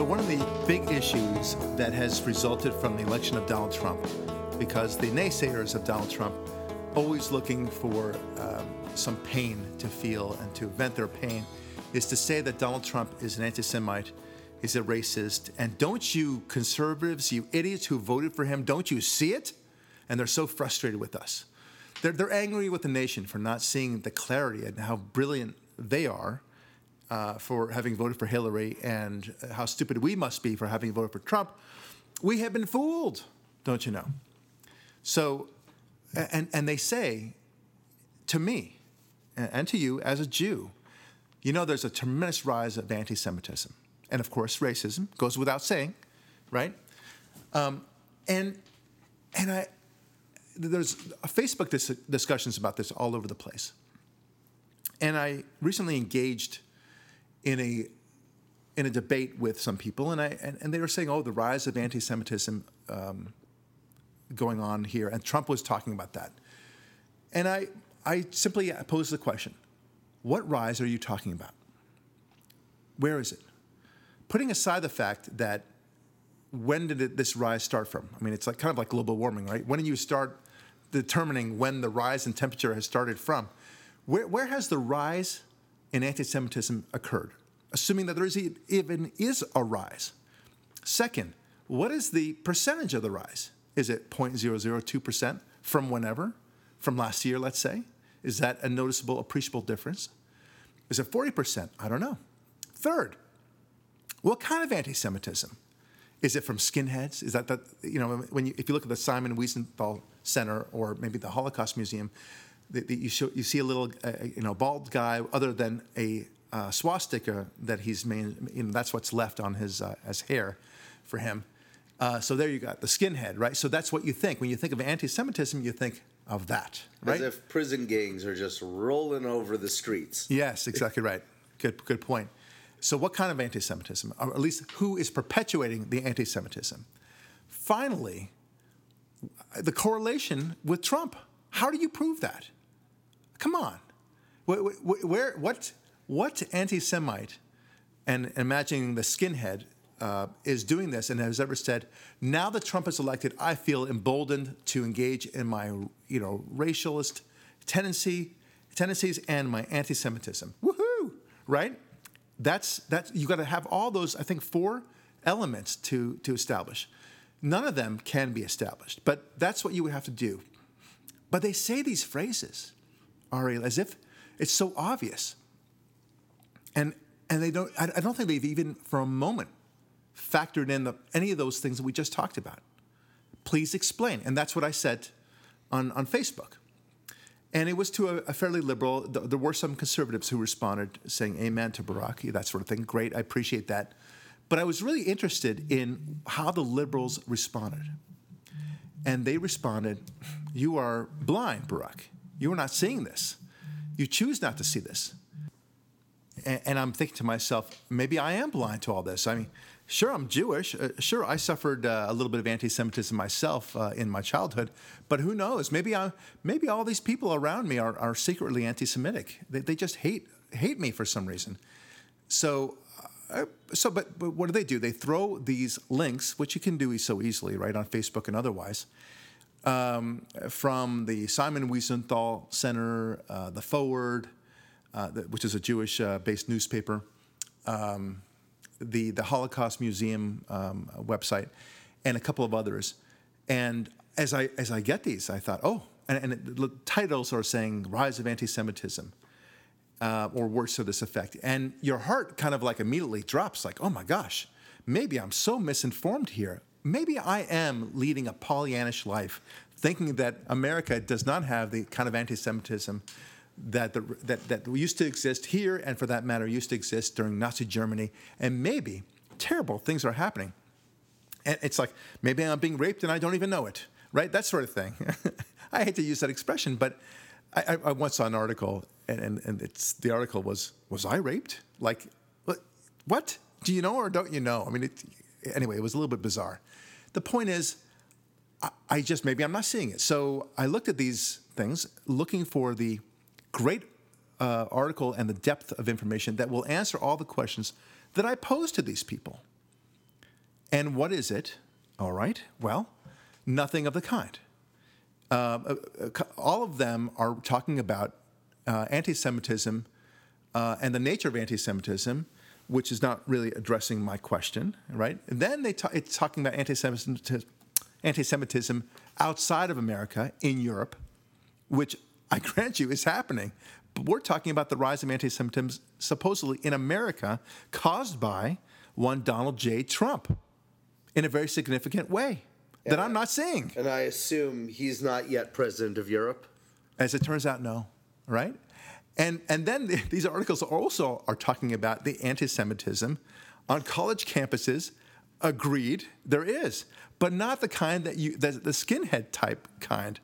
So one of the big issues that has resulted from the election of Donald Trump, because the naysayers of Donald Trump always looking for um, some pain to feel and to vent their pain, is to say that Donald Trump is an anti Semite, he's a racist, and don't you conservatives, you idiots who voted for him, don't you see it? And they're so frustrated with us. They're, they're angry with the nation for not seeing the clarity and how brilliant they are uh, for having voted for Hillary and how stupid we must be for having voted for Trump. We have been fooled, don't you know? So, and, and they say to me and to you as a Jew, you know, there's a tremendous rise of anti Semitism. And of course, racism goes without saying, right? Um, and, and I, there's Facebook dis- discussions about this all over the place. And I recently engaged in a in a debate with some people, and I and, and they were saying, "Oh, the rise of anti-Semitism um, going on here," and Trump was talking about that. And I I simply posed the question: What rise are you talking about? Where is it? Putting aside the fact that when did it, this rise start from? I mean, it's like kind of like global warming, right? When do you start determining when the rise in temperature has started from? Where, where has the rise in anti Semitism occurred, assuming that there is even is a rise. Second, what is the percentage of the rise? Is it 0.002% from whenever? From last year, let's say? Is that a noticeable, appreciable difference? Is it 40%? I don't know. Third, what kind of anti Semitism? Is it from skinheads? Is that that you know when you, if you look at the Simon Wiesenthal Center or maybe the Holocaust Museum, the, the, you, show, you see a little, uh, you know, bald guy other than a uh, swastika that he's made. You know, that's what's left on his uh, as hair for him. Uh, so there you got the skinhead, right? So that's what you think when you think of anti-Semitism. You think of that, right? As if prison gangs are just rolling over the streets. Yes, exactly right. Good, good point. So, what kind of anti-Semitism, or at least who is perpetuating the anti-Semitism? Finally, the correlation with Trump. How do you prove that? Come on. Where, where, what, what anti Semite, and imagining the skinhead, uh, is doing this and has ever said, now that Trump is elected, I feel emboldened to engage in my you know, racialist tendency, tendencies and my anti Semitism. Woohoo! Right? That's, that's, you got to have all those, I think, four elements to, to establish. None of them can be established, but that's what you would have to do. But they say these phrases. Ariel, as if it's so obvious. And and they don't. I, don't think they've even for a moment factored in the, any of those things that we just talked about. Please explain. And that's what I said on on Facebook. And it was to a, a fairly liberal. There were some conservatives who responded saying "Amen" to Barack, that sort of thing. Great, I appreciate that. But I was really interested in how the liberals responded. And they responded, You are blind, Barack. You are not seeing this. You choose not to see this. And, and I'm thinking to myself, maybe I am blind to all this. I mean, sure, I'm Jewish. Uh, sure, I suffered uh, a little bit of anti-Semitism myself uh, in my childhood. But who knows? Maybe I, maybe all these people around me are, are secretly anti-Semitic. They, they just hate hate me for some reason. So, uh, so but, but what do they do? They throw these links, which you can do so easily, right, on Facebook and otherwise um, from the Simon Wiesenthal Center, uh, the Forward, uh, which is a Jewish-based uh, newspaper, um, the the Holocaust Museum um, website, and a couple of others. And as I as I get these, I thought, oh, and, and the titles are saying "Rise of Anti-Semitism." Uh, or words to this effect, and your heart kind of like immediately drops, like, "Oh my gosh, maybe I'm so misinformed here maybe I am leading a Pollyannish life, thinking that America does not have the kind of anti-Semitism that, the, that, that used to exist here, and for that matter, used to exist during Nazi Germany. And maybe terrible things are happening. And it's like maybe I'm being raped and I don't even know it, right? That sort of thing. I hate to use that expression, but I, I once saw an article, and, and, and it's the article was, "Was I raped?" Like, what? Do you know or don't you know? I mean, it, anyway, it was a little bit bizarre. The point is, I, I just maybe I'm not seeing it. So I looked at these things, looking for the great uh, article and the depth of information that will answer all the questions that I pose to these people. And what is it? All right, well, nothing of the kind. Uh, uh, uh all of them are talking about uh, anti Semitism uh, and the nature of anti Semitism, which is not really addressing my question, right? And then they ta- it's talking about anti Semitism outside of America in Europe, which I grant you is happening. But we're talking about the rise of anti Semitism supposedly in America caused by one Donald J. Trump in a very significant way that I'm not seeing. And I assume he's not yet president of Europe? As it turns out, no, right? And, and then the, these articles also are talking about the anti Semitism on college campuses. Agreed, there is, but not the kind that you, the, the skinhead type kind.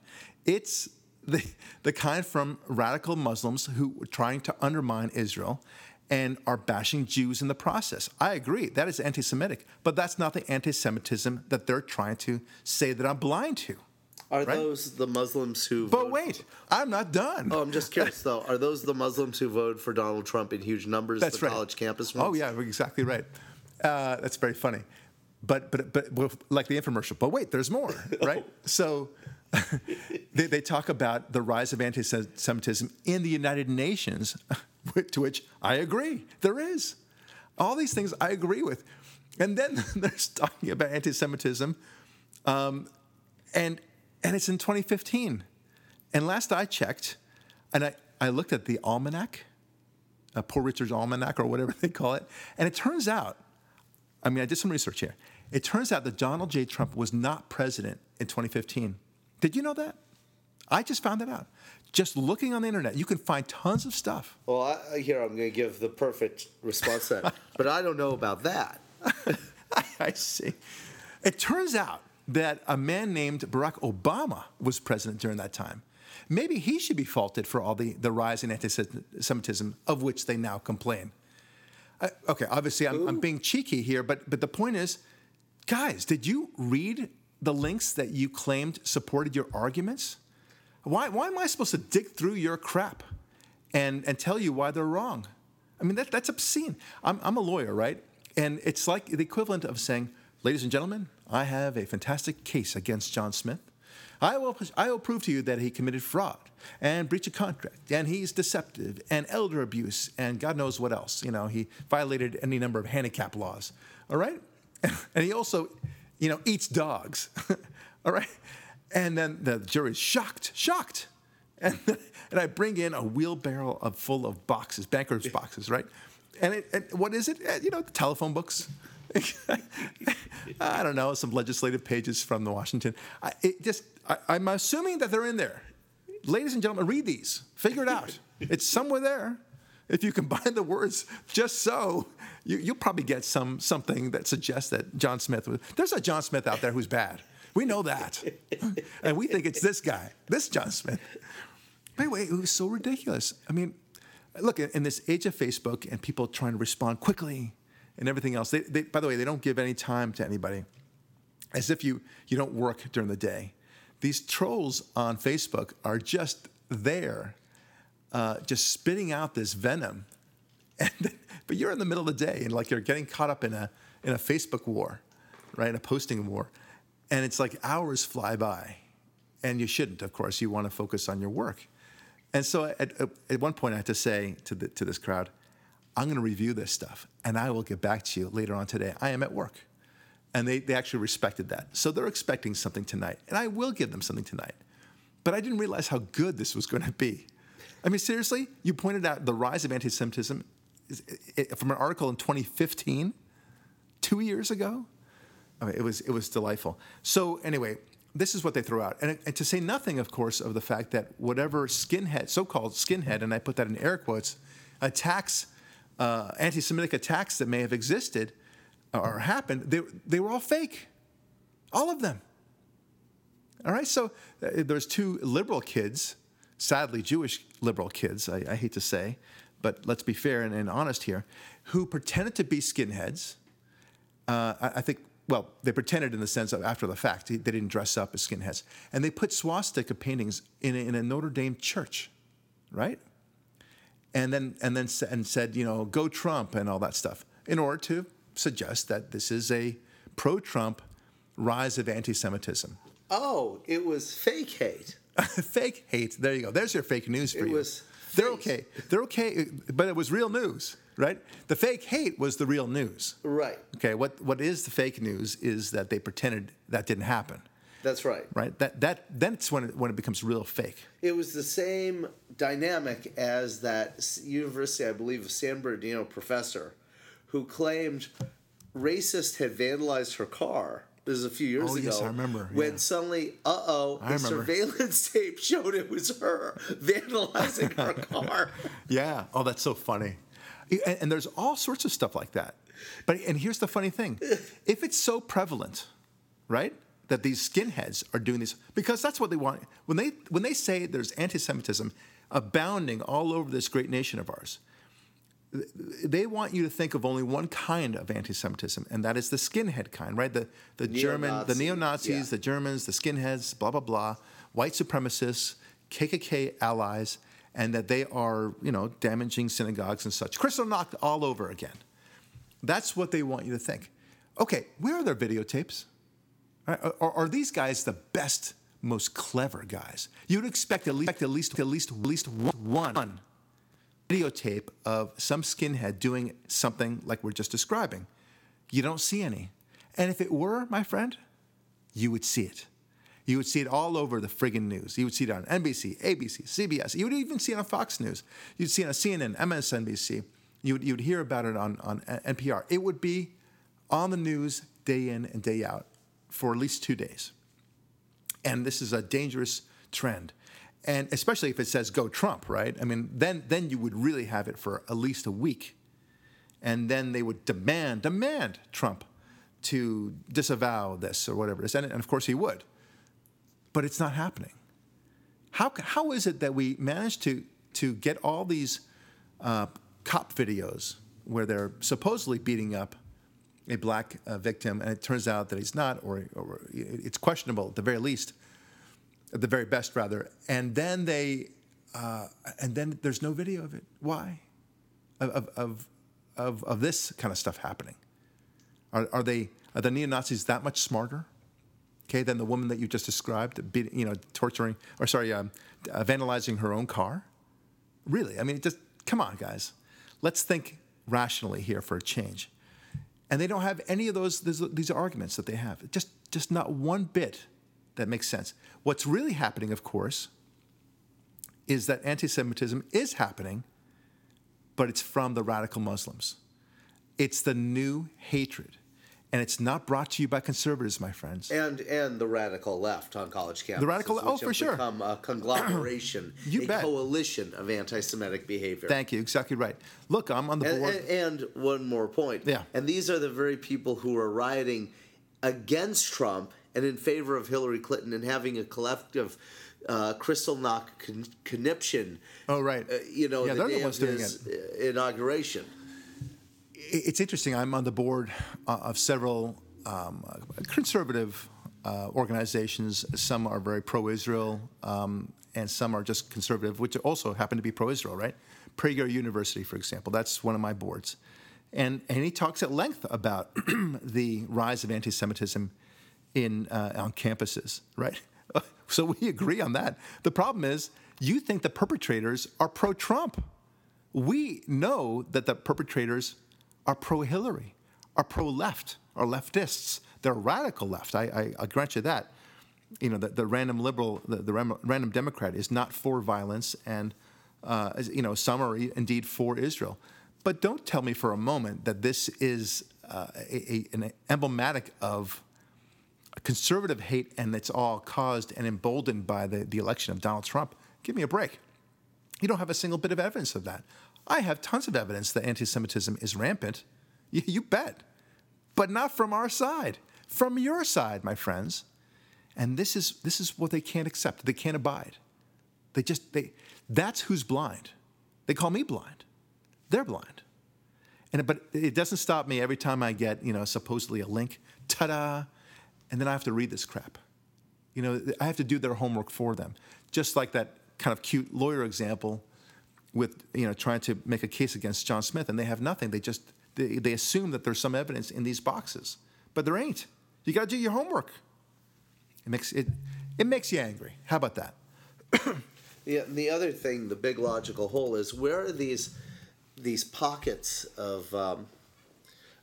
It's the, the kind from radical Muslims who are trying to undermine Israel and are bashing Jews in the process. I agree, that is anti Semitic, but that's not the anti Semitism that they're trying to say that I'm blind to. Are right? those the Muslims who. But wait, I'm not done. Oh, I'm just curious though. Are those the Muslims who voted for Donald Trump in huge numbers? That's the right. college campus ones? Oh, yeah, exactly right. Uh, that's very funny. But, but, but, like the infomercial. But wait, there's more, right? oh. So they, they talk about the rise of anti Semitism in the United Nations, to which I agree. There is. All these things I agree with. And then they're talking about anti Semitism, um, and, and it's in 2015. And last I checked, and I, I looked at the almanac, a Poor Richard's Almanac, or whatever they call it, and it turns out, I mean, I did some research here. It turns out that Donald J. Trump was not president in 2015. Did you know that? I just found that out. Just looking on the internet, you can find tons of stuff. Well, I, here I'm going to give the perfect response then, but I don't know about that. I see. It turns out that a man named Barack Obama was president during that time. Maybe he should be faulted for all the, the rise in anti Semitism of which they now complain. Uh, okay, obviously I'm, I'm being cheeky here, but, but the point is guys, did you read the links that you claimed supported your arguments? Why, why am I supposed to dig through your crap and, and tell you why they're wrong? I mean, that, that's obscene. I'm, I'm a lawyer, right? And it's like the equivalent of saying, ladies and gentlemen, I have a fantastic case against John Smith. I will, I will prove to you that he committed fraud and breach of contract, and he's deceptive and elder abuse, and God knows what else. You know, he violated any number of handicap laws. All right? And he also you know, eats dogs. All right. And then the jury's shocked, shocked. And, and I bring in a wheelbarrow of full of boxes, bankers' boxes, right? And, it, and what is it? Uh, you know, the telephone books. I don't know, some legislative pages from the Washington. I, just, I, I'm assuming that they're in there. Ladies and gentlemen, read these. Figure it out. it's somewhere there. If you combine the words just so, you, will probably get some something that suggests that John Smith was. There's a John Smith out there who's bad. We know that, and we think it's this guy, this John Smith. By the way, it was so ridiculous. I mean, look in this age of Facebook and people trying to respond quickly and everything else. They, they, by the way, they don't give any time to anybody, as if you you don't work during the day. These trolls on Facebook are just there uh, just spitting out this venom. And, but you're in the middle of the day and like you're getting caught up in a, in a Facebook war, right? In A posting war. And it's like hours fly by. And you shouldn't, of course. You want to focus on your work. And so at, at one point, I had to say to, the, to this crowd, I'm going to review this stuff and I will get back to you later on today. I am at work. And they, they actually respected that. So they're expecting something tonight. And I will give them something tonight. But I didn't realize how good this was going to be. I mean, seriously, you pointed out the rise of anti Semitism from an article in 2015, two years ago. I mean, it was, it was delightful. So, anyway, this is what they throw out. And, and to say nothing, of course, of the fact that whatever skinhead, so called skinhead, and I put that in air quotes, attacks, uh, anti Semitic attacks that may have existed or happened, they, they were all fake. All of them. All right, so uh, there's two liberal kids sadly Jewish liberal kids, I, I hate to say, but let's be fair and, and, honest here, who pretended to be skinheads. Uh, I, I, think, well, they pretended in the sense of after the fact, they didn't dress up as skinheads. And they put swastika paintings in a, in a Notre Dame church, right? And then, and then and said, you know, go Trump and all that stuff in order to suggest that this is a pro Trump, rise of anti Semitism. Oh, it was fake hate. fake hate. There you go. There's your fake news for It you. was They're fake. okay. They're okay, but it was real news, right? The fake hate was the real news. Right. Okay, what, what is the fake news is that they pretended that didn't happen, That's right. right? That, that, that's when it, when it becomes real fake. It was the same dynamic as that university, I believe, of San Bernardino professor who claimed racist had vandalized her car. This is a few years Oh, ago. yes, I remember, When yeah. suddenly, uh oh, the remember. surveillance tape showed it was her vandalizing her car. Yeah. Oh, that's so funny. And, and there's all sorts of stuff like that. But and here's the funny thing: if it's so prevalent, right, that these skinheads are doing these because that's what they want. When they when they say there's anti-Semitism abounding all over this great nation of ours, they want you to think of only one kind of anti-Semitism, and that is the skinhead kind, right? The the German, the Neo-Nazi, neo Nazis, yeah. the Germans, the skinheads, blah blah blah, white supremacists, KKK allies, and that they are you know damaging synagogues and such. Kristallnacht all over again. That's what they want you to think. Okay, where are their videotapes? Are, are, these guys the best, most clever guys? You'd expect at least at least at least at least one videotape of some skinhead doing something like we're just describing. You don't see any. And if it were, my friend, you would see it. You would see it all over the friggin' news. You would see it on NBC, ABC, CBS. You would even see it on Fox News. You'd see it on CNN, MSNBC. You would, you would hear about it on, on NPR. It would be on the news day in and day out for at least two days. And this is a dangerous trend. And especially if it says go Trump, right? I mean, then, then you would really have it for at least a week. And then they would demand, demand Trump to disavow this or whatever it is. And, and of course he would. But it's not happening. How, how is it that we managed to, to get all these uh, cop videos where they're supposedly beating up a black uh, victim, and it turns out that he's not, or, or it's questionable at the very least, at the very best rather. And then they, uh, and then there's no video of it. Why? Of of of of this kind of stuff happening. Are are they are the neo Nazis that much smarter? Okay, than the woman that you just described, beat, you know, torturing or sorry, um, uh, vandalizing her own car. Really, I mean, just come on, guys. Let's think rationally here for a change. And they don't have any of those these, arguments that they have. Just just not one bit that makes sense. What's really happening, of course, is that anti-Semitism is happening, but it's from the radical Muslims. It's the new hatred. And it's not brought to you by conservatives, my friends. And and the radical left on college campuses. The radical- left, oh, for sure. Become a conglomeration, You a bet. coalition of anti-Semitic behavior. Thank you. Exactly right. Look, I'm on the And, board. and, and one more point. Yeah. And these are the very people who are rioting against Trump and in favor of Hillary Clinton and having a collective uh, knock con- conniption. oh, right. Uh, you know, Yeah, the they're the ones doing his uh, inauguration. It's interesting. I'm on the board uh, of several um, conservative uh, organizations. Some are very pro-Israel, um, and some are just conservative, which also happen to be pro-Israel. Right? Prager University, for example, that's one of my boards, and and he talks at length about the rise of anti-Semitism in uh, on campuses. Right? So we agree on that. The problem is, you think the perpetrators are pro-Trump we know that the perpetrators are pro Hillary, are pro left, are leftists. They're radical left. I, I, I grant you that. You know, the, the random liberal, the, the ram- random Democrat is not for violence, and, uh, you know, some are indeed for Israel. But don't tell me for a moment that this is uh, a, a, an emblematic of conservative hate and it's all caused and emboldened by the, the election of Donald Trump. Give me a break. You don't have a single bit of evidence of that. I have tons of evidence that anti Semitism is rampant. You, you bet. But not from our side, from your side, my friends. And this is, this is what they can't accept. They can't abide. They just, they, that's who's blind. They call me blind. They're blind. And, but it doesn't stop me every time I get, you know, supposedly a link, ta da, and then I have to read this crap. You know, I have to do their homework for them. Just like that kind of cute lawyer example with, you know, trying to make a case against John Smith, and they have nothing. They just, they, they assume that there's some evidence in these boxes. but there ain't. You got to do your homework. It makes it it makes you angry. How about that? Yeah, the other thing, the big logical hole is where are these these pockets of um,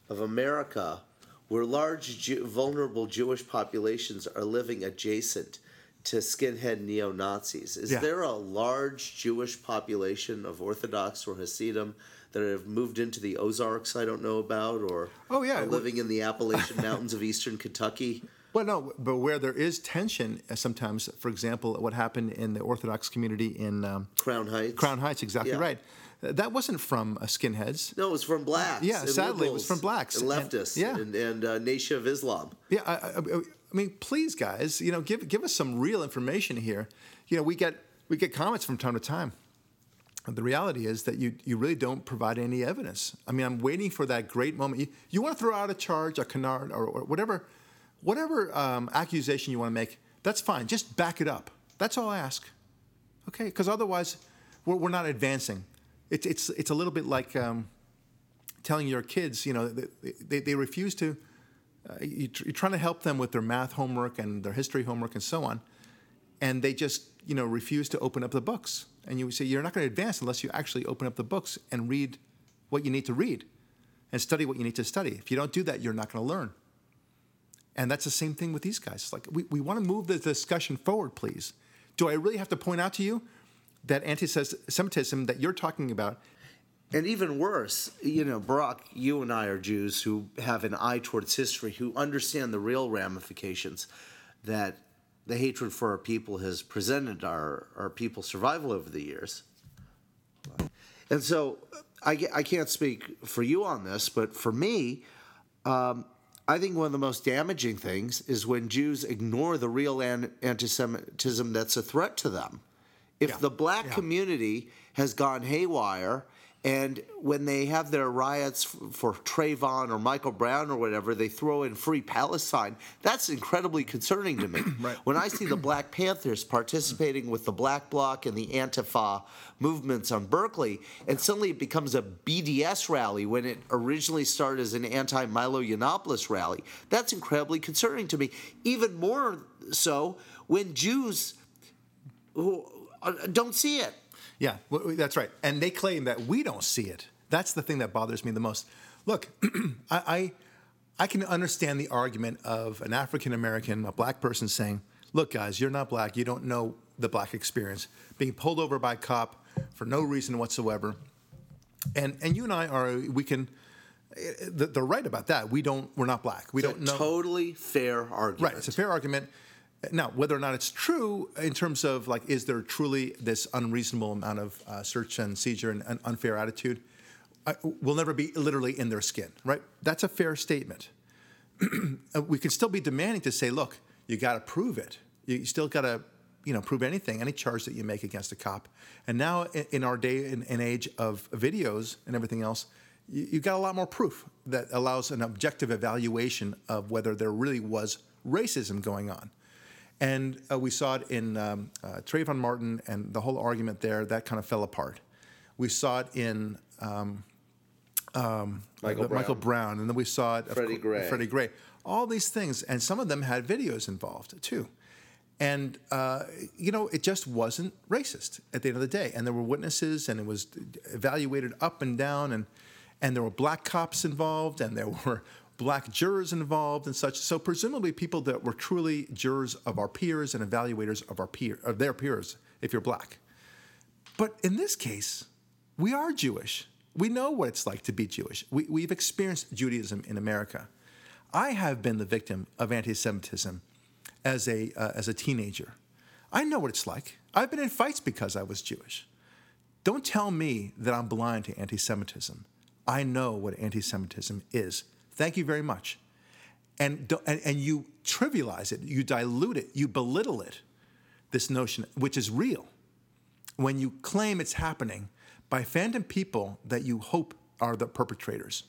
of America where large Jew, vulnerable Jewish populations are living adjacent to skinhead neo Nazis? Is Yeah. there a large Jewish population of Orthodox or Hasidim that have moved into the Ozarks I don't know about, or Oh, yeah. living in the Appalachian Mountains of eastern Kentucky? Well, no, but where there is tension, uh, sometimes, for example, what happened in the Orthodox community in um, Crown Heights. Crown Heights, exactly Yeah. right. Uh, That wasn't from uh, skinheads. No, it was from blacks. Yeah, and sadly, it was from blacks. and And- leftists. yeah. and, and uh, Nation of Islam. Yeah, I, I, I I mean, please, guys, you know, give give us some real information here. You know, we get we get comments from time to time. The reality is that you you really don't provide any evidence. I mean, I'm waiting for that great moment. You, you want to throw out a charge, a canard, or, or whatever, whatever um, accusation you want to make. That's fine. Just back it up. That's all I ask. Okay, because otherwise, we're, we're not advancing. It's it's it's a little bit like um, telling your kids, you know, they, they, they refuse to. Uh, you, tr- you're trying to help them with their math homework and their history homework and so on, and they just you know refuse to open up the books. And you say you're not going to advance unless you actually open up the books and read what you need to read, and study what you need to study. If you don't do that, you're not going to learn. And that's the same thing with these guys. Like we, we want to move the discussion forward, please. Do I really have to point out to you that anti-Semitism that you're talking about And even worse, you know, Barack, you and I are Jews who have an eye towards history, who understand the real ramifications that the hatred for our people has presented our, our people's survival over the years. And so I, I can't speak for you on this, but for me, um, I think one of the most damaging things is when Jews ignore the real an- anti Semitism that's a threat to them. If Yeah. the black Yeah. community has gone haywire, and when they have their riots for Trayvon or Michael Brown or whatever, they throw in free Palestine, that's incredibly concerning to me. Right. When I see the Black Panthers participating with the Black Bloc and the Antifa movements on Berkeley, and suddenly it becomes a BDS rally when it originally started as an anti Milo Yiannopoulos rally, that's incredibly concerning to me. Even more so when Jews who uh, don't see it. Yeah, that's right. And they claim that we don't see it. That's the thing that bothers me the most. Look, I, I, I can understand the argument of an African American, a black person saying, "Look, guys, you're not black. You don't know the black experience. Being pulled over by a cop for no reason whatsoever." And and you and I are we can. eh, They're right about that. We don't. We're not black. We don't know. Totally fair argument. Right, it's a fair argument. Now, whether or not it's true in terms of like, is there truly this unreasonable amount of uh, search and seizure and an unfair attitude? I, we'll never be literally in their skin, right? That's a fair statement. Uh, we can still be demanding to say, look, you got to prove it. You you still got to, you know, prove anything, any charge that you make against a cop. And now, in, in our day and, and age of videos and everything else, you, you got a lot more proof that allows an objective evaluation of whether there really was racism going on. And uh, we saw it in um, uh, Trayvon Martin and the whole argument there that kind of fell apart. We saw it in um, um, Michael the- Michael Brown. Brown, and then we saw it Freddie Gray. Freddie Gray. All these things, and some of them had videos involved too. And uh, you know, it just wasn't racist at the end of the day. And there were witnesses, and it was evaluated up and down, and and there were black cops involved, and there were black jurors involved, and such. So presumably, people that were truly jurors of our peers and evaluators of our peer of their peers, if you're black. But in this case, we are Jewish. We know what it's like to be Jewish. We, we've experienced Judaism in America. I have been the victim of anti Semitism as a, uh, as a teenager. I know what it's like. I've been in fights because I was Jewish. Don't tell me that I'm blind to anti Semitism. I know what anti Semitism is. Thank you very much. And, and, and you trivialize it, you dilute it, you belittle it, this notion, which is real when you claim it's happening by phantom people that you hope are the perpetrators,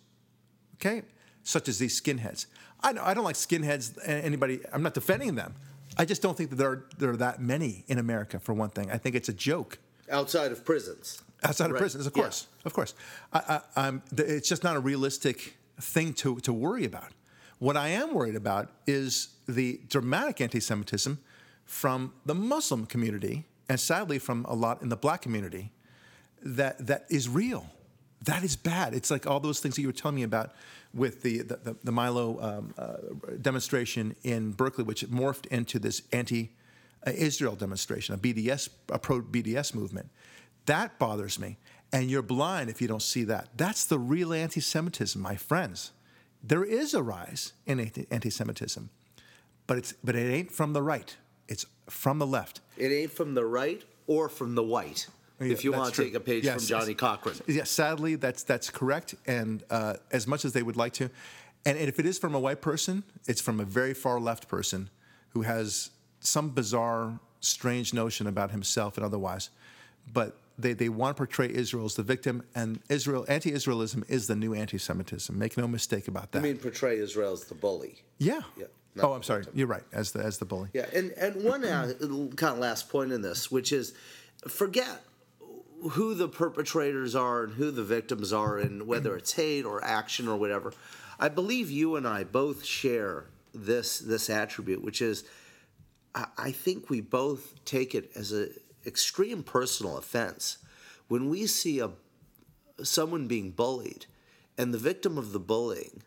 okay? Such as these skinheads. I, don't- I don't like skinheads, anybody, I'm not defending them. I just don't think that there are, there are that many in America, for one thing. I think it's a joke. Outside of prisons. Outside of prisons, of Yeah. course, of course. I, I, I'm, it's just not a realistic thing to, to worry about. What I am worried about is the dramatic anti Semitism from the Muslim community and sadly from a lot in the black community that, that is real. That is bad. It's like all those things that you were telling me about with the, the, the, the Milo um, uh, demonstration in Berkeley, which morphed into this anti Israel demonstration, a BDS, a pro BDS movement. That bothers me. And you're blind if you don't see that. That's the real anti Semitism, my friends. There is a rise in anti Semitism, but, it's, but it ain't from the right, it's from the left. It ain't from the right or from the white. Yeah, if you want to true. take a page Yes, from Johnny. Cochran. Yes, sadly, that's that's correct. And uh, as much as they would like to, and if it is from a white person, it's from a very far left person who has some bizarre, strange notion about himself and otherwise. But they, they want to portray Israel as the victim, and Israel anti-Israelism is the new anti-Semitism. Make no mistake about that. I mean, portray Israel as the bully. yeah. Yeah, Oh, I'm sorry. You're right. As the as the bully. Yeah, and and one uh, kind of last point in this, which is, forget who the perpetrators are and who the victims are, and whether it's hate or action or whatever. I believe you and I both share this this attribute, which is, I, I think we both take it as a extreme personal offense when we see a someone being bullied, and the victim of the bullying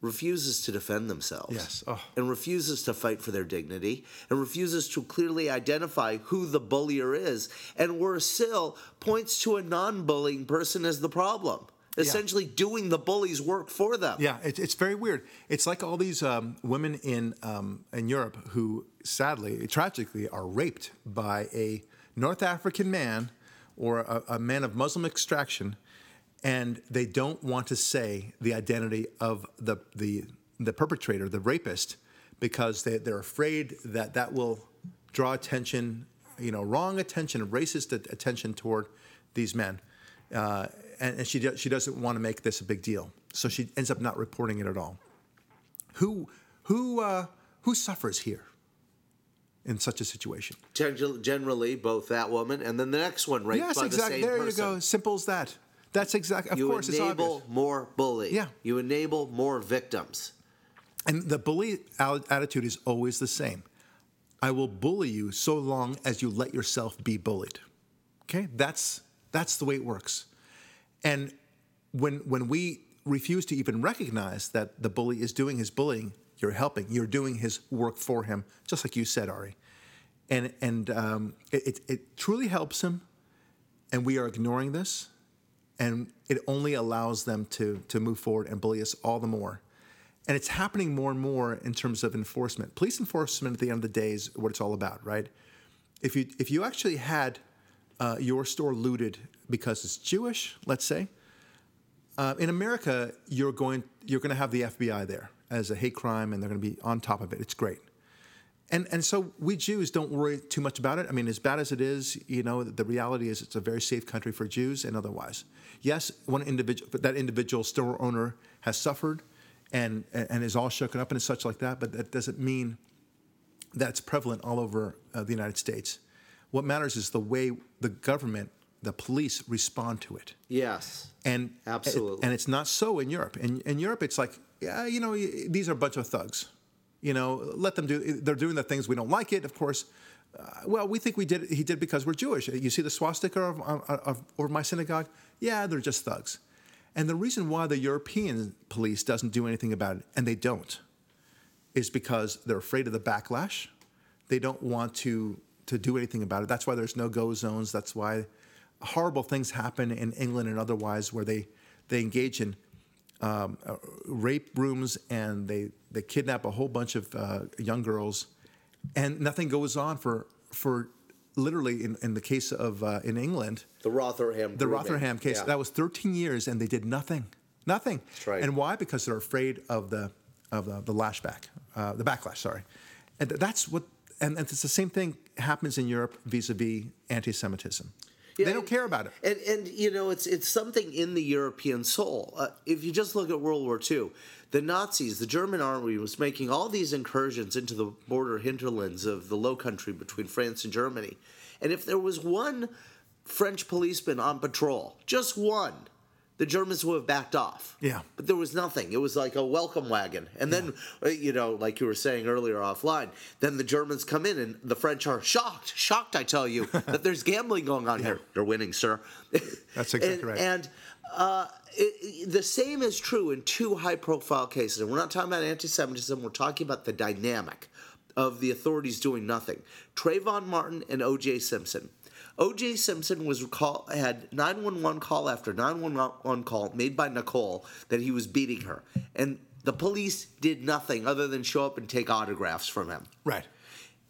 refuses to defend themselves Yes. Oh. and refuses to fight for their dignity and refuses to clearly identify who the bullier is and worse still points to a non-bullying person as the problem essentially doing the bully's work for them Yeah, it, it's very weird. It's like all these um, women in um, in Europe who, sadly, tragically, are raped by a North African man or a, a man of Muslim extraction, and they don't want to say the identity of the the the perpetrator, the rapist, because they, they're afraid that that will draw attention, you know, wrong attention, racist attention toward these men. Uh, and, and she, she doesn't want to make this a big deal. So she ends up not reporting it at all. Who, who, uh, who suffers here in such a situation? Gen- generally both that woman and then the next one right? yes, by exactly. the same There person you go. Simple as that. That's exactly, of you course, it's enable more bully Yeah. you enable more victims And the bully attitude is always the same. I will bully you so long as you let yourself be bullied. Okay? That's that's the way it works. And when when we refuse to even recognize that the bully is doing his bullying, you're helping. You're doing his work for him, just like you said, Ari. And and um, it, it, truly helps him. And we are ignoring this, and it only allows them to to move forward and bully us all the more. And it's happening more and more in terms of enforcement. Police enforcement, at the end of the day, is what it's all about, right? If you if you actually had uh, your store looted because it's Jewish, let's say, uh, in America, you're going you're going to have the FBI there as a hate crime, and they're going to be on top of it. It's great. And and so we Jews don't worry too much about it. I mean, as bad as it is, you know, the reality is it's a very safe country for Jews and otherwise. Yes, one individual, that individual store owner has suffered, and and is all shooken up and such like that. But that doesn't mean that it's prevalent all over uh, the United States. What matters is the way the government, the police, respond to it. yes And Absolutely. and it's not so in Europe. In in Europe, it's like, yeah, you know, these are a bunch of thugs. You know, let them do. They're doing the things we don't like it, of course. Uh, well, we think we did. He did because we're Jewish. You see the swastika of, of, of over my synagogue? Yeah, they're just thugs. And the reason why the European police doesn't do anything about it, and they don't, is because they're afraid of the backlash. They don't want to to do anything about it. That's why there's no go zones. That's why horrible things happen in England and otherwise where they they engage in um, uh, rape rooms and they they kidnap a whole bunch of uh, young girls, and nothing goes on for for literally in, in the case of uh, in England the rotherham the grooming. Rotherham case. Yeah. That was 13 years, and they did nothing, nothing. That's right. And why? Because they're afraid of the of the, the lashback, uh, the backlash. Sorry, and that's what. And, and it's the same thing happens in Europe vis-a-vis anti-Semitism. Yeah, they don't care about it. And and you know it's it's something in the European soul. Uh, if you just look at World War II, the Nazis, the German army was making all these incursions into the border hinterlands of the Low Country between France and Germany. And if there was one French policeman on patrol, just one, the Germans would have backed off. Yeah. But there was nothing. It was like a welcome wagon. And then, uh, you know, like you were saying earlier offline, then the Germans come in and the French are shocked, shocked, I tell you, that there's gambling going on here. They're winning, sir. That's exactly and, right. And uh, it- the same is true in two high profile cases. And we're not talking about anti Semitism, we're talking about the dynamic of the authorities doing nothing. Trayvon Martin and O.J. Simpson. O.J. Simpson was call, had 911 call after 911 call made by Nicole that he was beating her. And the police did nothing other than show up and take autographs from him. Right.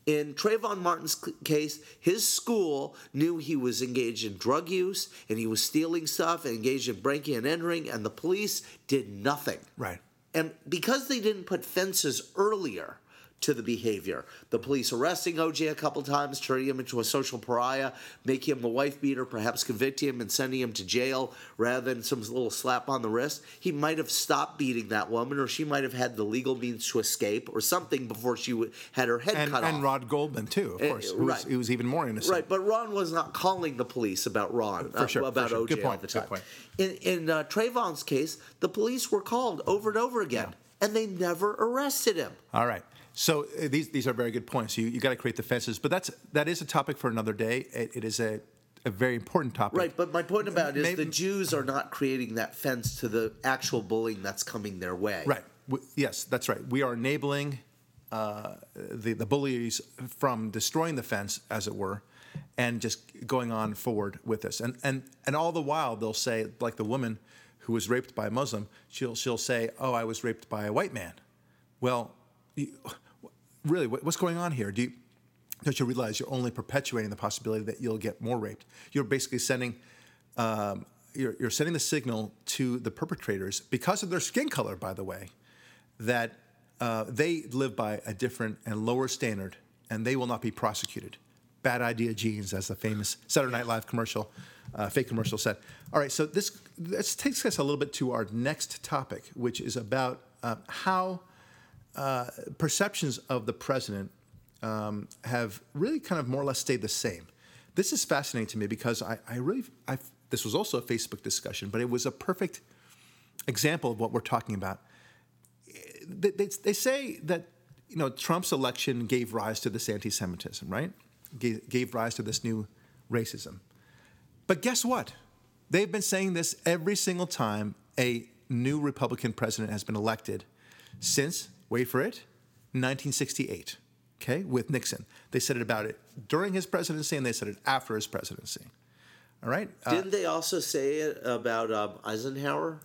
In Trayvon Martin's case, his school knew he was engaged in drug use and he was stealing stuff and engaged in breaking and entering, and the police did nothing. Right. And because they didn't put fences earlier to the behavior, the police arresting OJ a couple times, turning him into a social pariah, making him a wife beater, perhaps convicting him and sending him to jail rather than some little slap on the wrist, he might have stopped beating that woman, or she might have had the legal means to escape, or something before she w- had her head And, cut and off. And Ron Goldman too, of Eh, course. who was, right. he was even more innocent. Right, but Ron was not calling the police about Ron, For sure, for about sure. OJ Good all point, the good time. point. In in uh, Trayvon's case, the police were called over and over again, and they never arrested him. All right. So uh, these these are very good points. You you got to create the fences, but that's that is a topic for another day. It, it is a a very important topic. Right, but my point about it is Maybe- the Jews are not creating that fence to the actual bullying that's coming their way. Right. W- Yes, that's right. We are enabling uh, the the bullies from destroying the fence, as it were, and just going on forward with this. And and and all the while they'll say, like the woman who was raped by a Muslim, she'll she'll say, "Oh, I was raped by a white man." Well, really, what's going on here? Do you don't you realize you're only perpetuating the possibility that you'll get more raped? You're basically sending um, you're, you're sending the signal to the perpetrators because of their skin color, by the way, that uh, they live by a different and lower standard, and they will not be prosecuted. Bad idea, jeans, as the famous Saturday Night Live commercial, uh, fake commercial said. All right, so this this takes us a little bit to our next topic, which is about uh, how uh, perceptions of the president um, have really kind of more or less stayed the same. This is fascinating to me because I, I really, I, this was also a Facebook discussion, but it was a perfect example of what we're talking about. They, they, they say that you know Trump's election gave rise to this anti-Semitism, right? Gave, gave rise to this new racism. But guess what? They've been saying this every single time a new Republican president has been elected since, wait for it, 1968, okay, with Nixon. They said it about it during his presidency and they said it after his presidency. All right? Uh, Didn't they also say it about um, Eisenhower?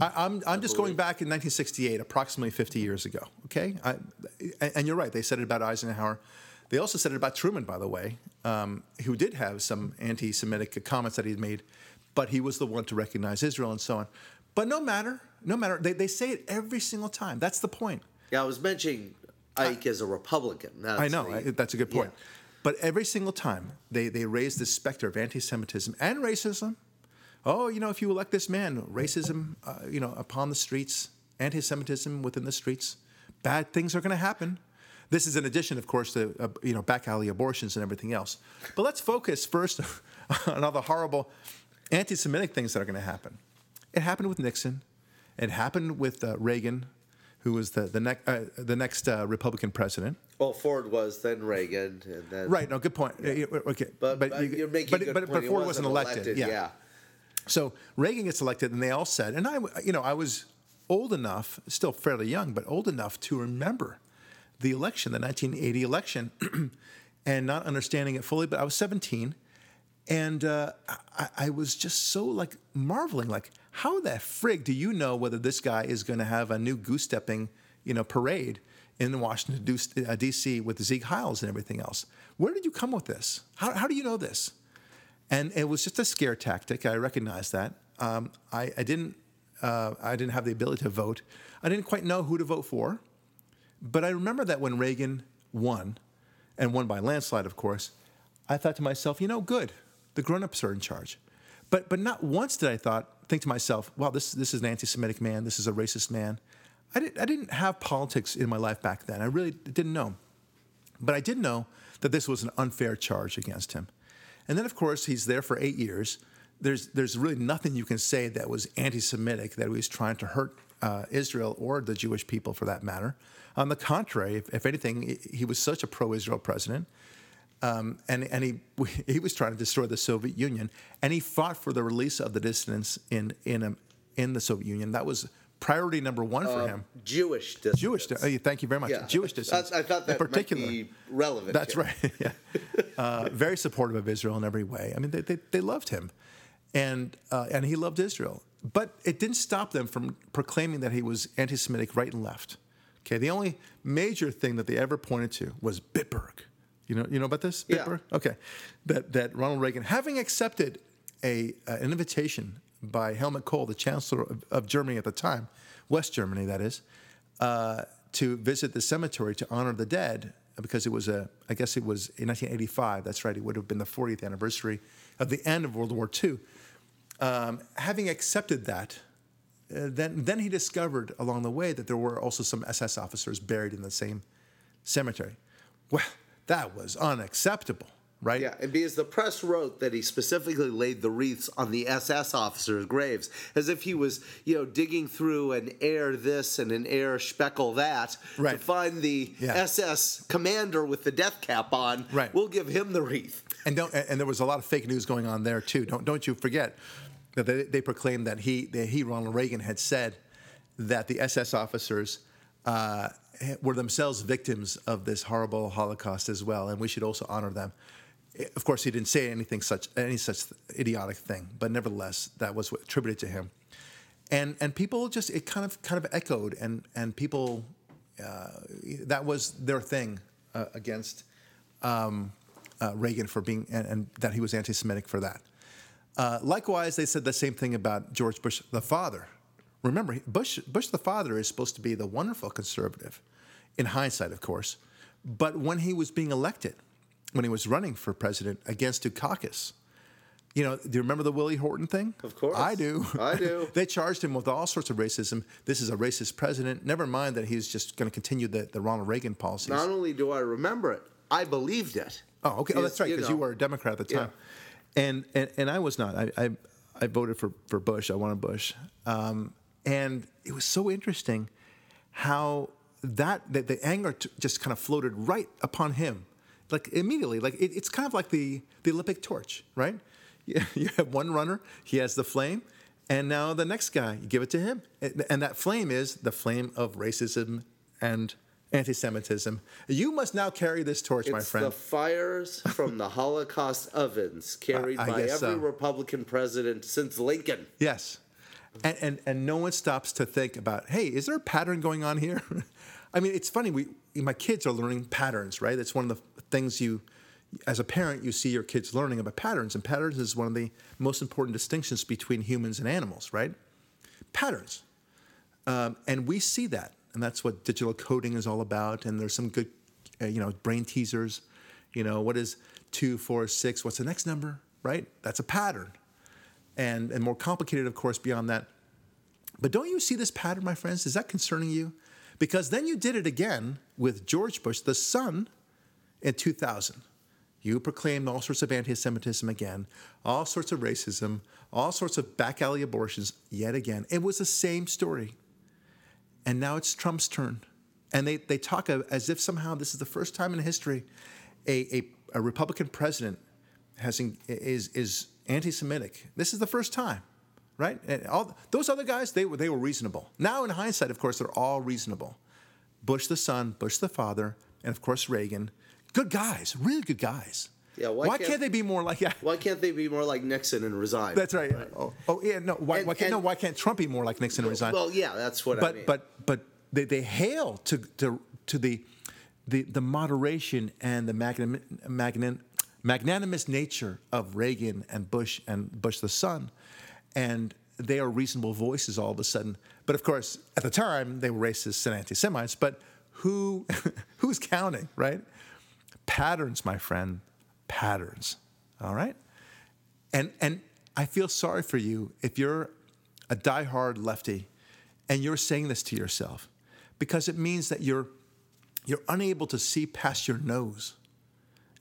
I, I'm, I'm just going back in 1968, approximately 50 years ago. Okay, I, and, and you're right. They said it about Eisenhower. They also said it about Truman, by the way, um, who did have some anti-Semitic comments that he had made, but he was the one to recognize Israel and so on. But no matter, no matter, they, they say it every single time. That's the point. Yeah, I was mentioning Ike as a Republican. That's I know the- I, that's a good point. But every single time they they raise this specter of anti-Semitism and racism. Oh, you know, if you elect this man, racism, uh, you know, upon the streets, anti-Semitism within the streets, bad things are going to happen. This is in addition, of course, to uh, you know back alley abortions and everything else. But let's focus first on all the horrible anti-Semitic things that are going to happen. It happened with Nixon. It happened with uh, Reagan, who was the the, next uh, the next uh, Republican president. Well, Ford was then Reagan, and then Right. No. Good point. Yeah, Okay. But, but you- you're making but, good but, point. but Ford wasn't elected. Yeah. yeah. So Reagan gets elected, and they all said, and I, you know, I was old enough, still fairly young, but old enough to remember the election, the 1980 election, and not understanding it fully. But I was 17, and uh, I, I was just so like marveling, like, how the frig do you know whether this guy is going to have a new goose stepping, you know, parade in Washington D.C. with Sieg Heils and everything else? Where did you come with this? How, how do you know this? and it was just a scare tactic. I recognize that. Um, I, I didn't. Uh, I didn't have the ability to vote. I didn't quite know who to vote for, but I remember that when Reagan won, and won by landslide, of course, I thought to myself, you know, good, the grown-ups are in charge. But but not once did I thought think to myself, wow, this this is an anti-Semitic man. This is a racist man. I didn't I didn't have politics in my life back then. I really didn't know. But I did know that this was an unfair charge against him. And then, of course, he's there for eight years. there's there's really nothing you can say that was anti-Semitic that he was trying to hurt uh, Israel or the Jewish people for that matter. On the contrary, if, if anything, he was such a pro-Israel president, um, and and he he was trying to destroy the Soviet Union, and he fought for the release of the dissidents in in a, in the Soviet Union. That was priority number one for him. Jewish dissidents. Jewish. Uh, thank you very much. Yeah. Jewish dissidents. I, I thought that in particular. might be relevant. That's here. right. yeah. Uh, very supportive of Israel in every way. I mean, they, they, they loved him, and uh, and he loved Israel. But it didn't stop them from proclaiming that he was anti-Semitic right and left. Okay. The only major thing that they ever pointed to was Bitburg. You know, you know about this? Yeah. Bitburg? Okay. That that Ronald Reagan, having accepted a uh, an invitation by Helmut Kohl, the Chancellor of, of Germany at the time, West Germany, that is, uh, to visit the cemetery to honor the dead because it was a, I guess it was in 1985. That's right. It would have been the 40th anniversary of the end of World War II. Um, having accepted that, uh, then then he discovered along the way that there were also some SS officers buried in the same cemetery. Well, that was unacceptable, right? Yeah, and because the press wrote that he specifically laid the wreaths on the SS officers' graves, as if he was, you know, digging through an air this and an air speckle that Right. to find the Yeah. SS commander with the death cap on. Right. We'll give him the wreath. And don't and there was a lot of fake news going on there too. Don't don't you forget that they, they proclaimed that he that he Ronald Reagan had said that the SS officers uh, were themselves victims of this horrible Holocaust as well, and we should also honor them. Of course, he didn't say anything such any such idiotic thing, but nevertheless, that was attributed to him. And and people just it kind of kind of echoed, and and people uh, that was their thing uh, against um, uh, Reagan for being and, and that he was anti-Semitic for that. Uh, likewise, they said the same thing about George Bush the father. Remember, Bush Bush the father is supposed to be the wonderful conservative, in hindsight, of course. But when he was being elected, when he was running for president against Dukakis, you know, do you remember the Willie Horton thing? Of course. I do. I do. they charged him with all sorts of racism. This is a racist president. Never mind that he's just going to continue the, the Ronald Reagan policies. Not only do I remember it, I believed it. Oh, okay. Oh, that's right, because you, know. were a Democrat at the Yeah. time, and, and and I was not. I I, I voted for, for Bush. I wanted Bush, um, and it was so interesting how that the, the anger t- just kind of floated right upon him, like immediately. Like it, it's kind of like the the Olympic torch, right? You, you have one runner, he has the flame, and now the next guy, you give it to him, and, and that flame is the flame of racism and anti-Semitism. You must now carry this torch, my It's friend. the fires from the Holocaust ovens carried I by every so. Republican president since Lincoln. Yes. And, and and no one stops to think about, hey, is there a pattern going on here? I mean, it's funny. We my kids are learning patterns, right? That's one of the things you, as a parent, you see your kids learning about patterns, and patterns is one of the most important distinctions between humans and animals, right? Patterns, um, and we see that, and that's what digital coding is all about. And there's some good, uh, you know, brain teasers. You know, what is two, four, six? What's the next number? Right? That's a pattern and, and more complicated, of course, beyond that. But don't you see this pattern, my friends? Is that concerning you? Because then you did it again with George Bush, the son, in 2000. You proclaimed all sorts of anti Semitism again, all sorts of racism, all sorts of back alley abortions yet again. It was the same story. And now it's Trump's turn. And they, they talk as if somehow this is the first time in history a, a, a Republican president has, is, is anti Semitic. This is the first time, right? And all, those other guys, they were, they were reasonable. Now, in hindsight, of course, they're all reasonable. Bush the son, Bush the father, and of course, Reagan. Good guys, really good guys. Yeah, why why can't- can't they be more like, yeah, Why can't they be more like Nixon and resign? that's right. Oh, oh, yeah, no, why, And- why can't, no, why can't Trump be more like Nixon and resign? Well, yeah, that's what I but mean. but but they, they hail to to to the the the moderation and the magnan, magnan, magnanimous nature of Reagan and Bush and Bush the son, and they are reasonable voices all of a sudden. But of course, at the time they were racists and anti-Semites. But who who's counting, right? Patterns, my friend, patterns. All right, and and I feel sorry for you if you're a diehard lefty and you're saying this to yourself because it means that you're you're unable to see past your nose.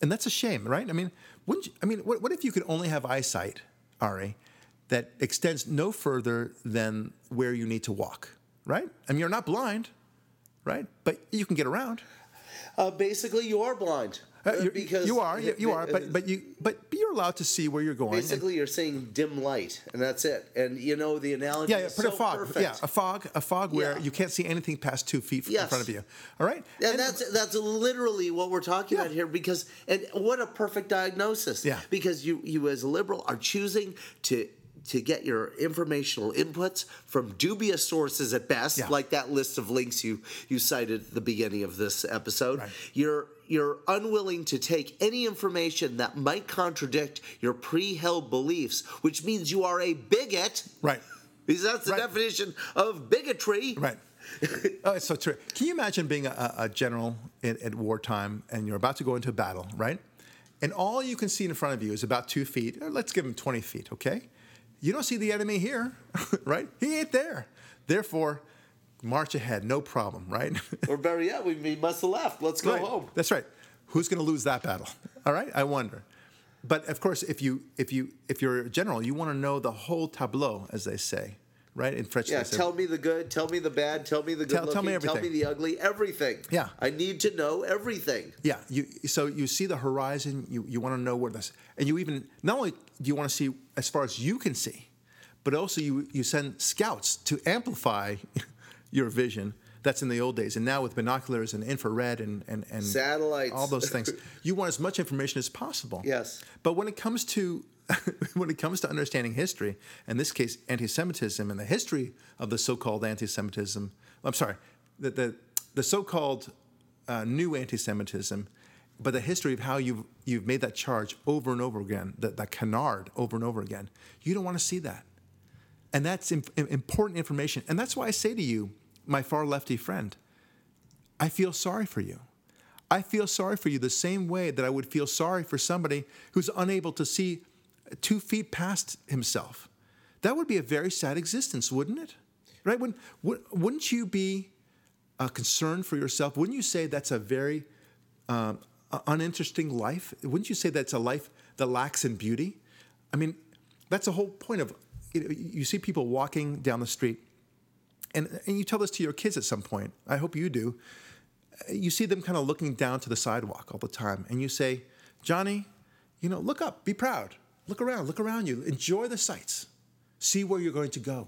And that's a shame, right? I mean, wouldn't you, I mean, what, what if you could only have eyesight, Ari, that extends no further than where you need to walk, right? I mean, you're not blind, right? But you can get around. Uh, basically, you are blind. Uh, Uh, because you are, you, you are, but but you but you're allowed to see where you're going. and- basically you're saying dim light, and that's it. And you know the analogy yeah, yeah, is put so a fog. perfect. Yeah, a fog, a fog where you can't see anything past two feet in front of you. All right, And that's that's literally what we're talking Yeah. about here because and what a perfect diagnosis. Yeah. Because you you as a liberal are choosing to to get your informational inputs from dubious sources at best, Yeah. like that list of links you you cited at the beginning of this episode. Right. You're you're unwilling to take any information that might contradict your pre-held beliefs, which means you are a bigot. right, Because that's the Right. definition of bigotry. right. oh, uh, it's so true. Can you imagine being a, a general at, at wartime and you're about to go into battle, right? And all you can see in front of you is about two feet. or Let's give him 20 feet, okay? You don't see the enemy here, right? He ain't there. Therefore, march ahead, no problem, right? Or better yet, we we must have left. Let's go Right. home. That's right. Who's going to lose that battle? All right, I wonder. But of course, if you if you if you're a general, you want to know the whole tableau, as they say, right? In French, Yeah, they say, tell me the good, tell me the bad, tell me the good Tell- tell looking, me tell me the ugly, everything. Yeah. I need to know everything. Yeah, you so you see the horizon. You you want to know where this, and you even not only you want to see as far as you can see, but also you you send scouts to amplify your vision. That's in the old days, and now with binoculars and infrared and and, and Satellites. all those things, you want as much information as possible. Yes. But when it comes to when it comes to understanding history, in this case, anti-Semitism and the history of the so-called anti-Semitism, I'm sorry, the the, the so-called uh, new anti-Semitism, but the history of how you've you've made that charge over and over again, that, that canard over and over again, you don't want to see that, and that's im- important information, and that's why I say to you, my far lefty friend, I feel sorry for you. I feel sorry for you the same way that I would feel sorry for somebody who's unable to see two feet past himself. That would be a very sad existence, wouldn't it? Right? Wouldn't, wouldn't you be uh, concerned for yourself? Wouldn't you say that's a very um, uninteresting life? Wouldn't you say that's a life that lacks in beauty? I mean, that's the whole point of you, know, you see people walking down the street, and, and you tell this to your kids at some point. I hope you do you see them kind of looking down to the sidewalk all the time, and you say, Johnny, you know, look up, be proud, look around, look around you, enjoy the sights, see where you're going to go,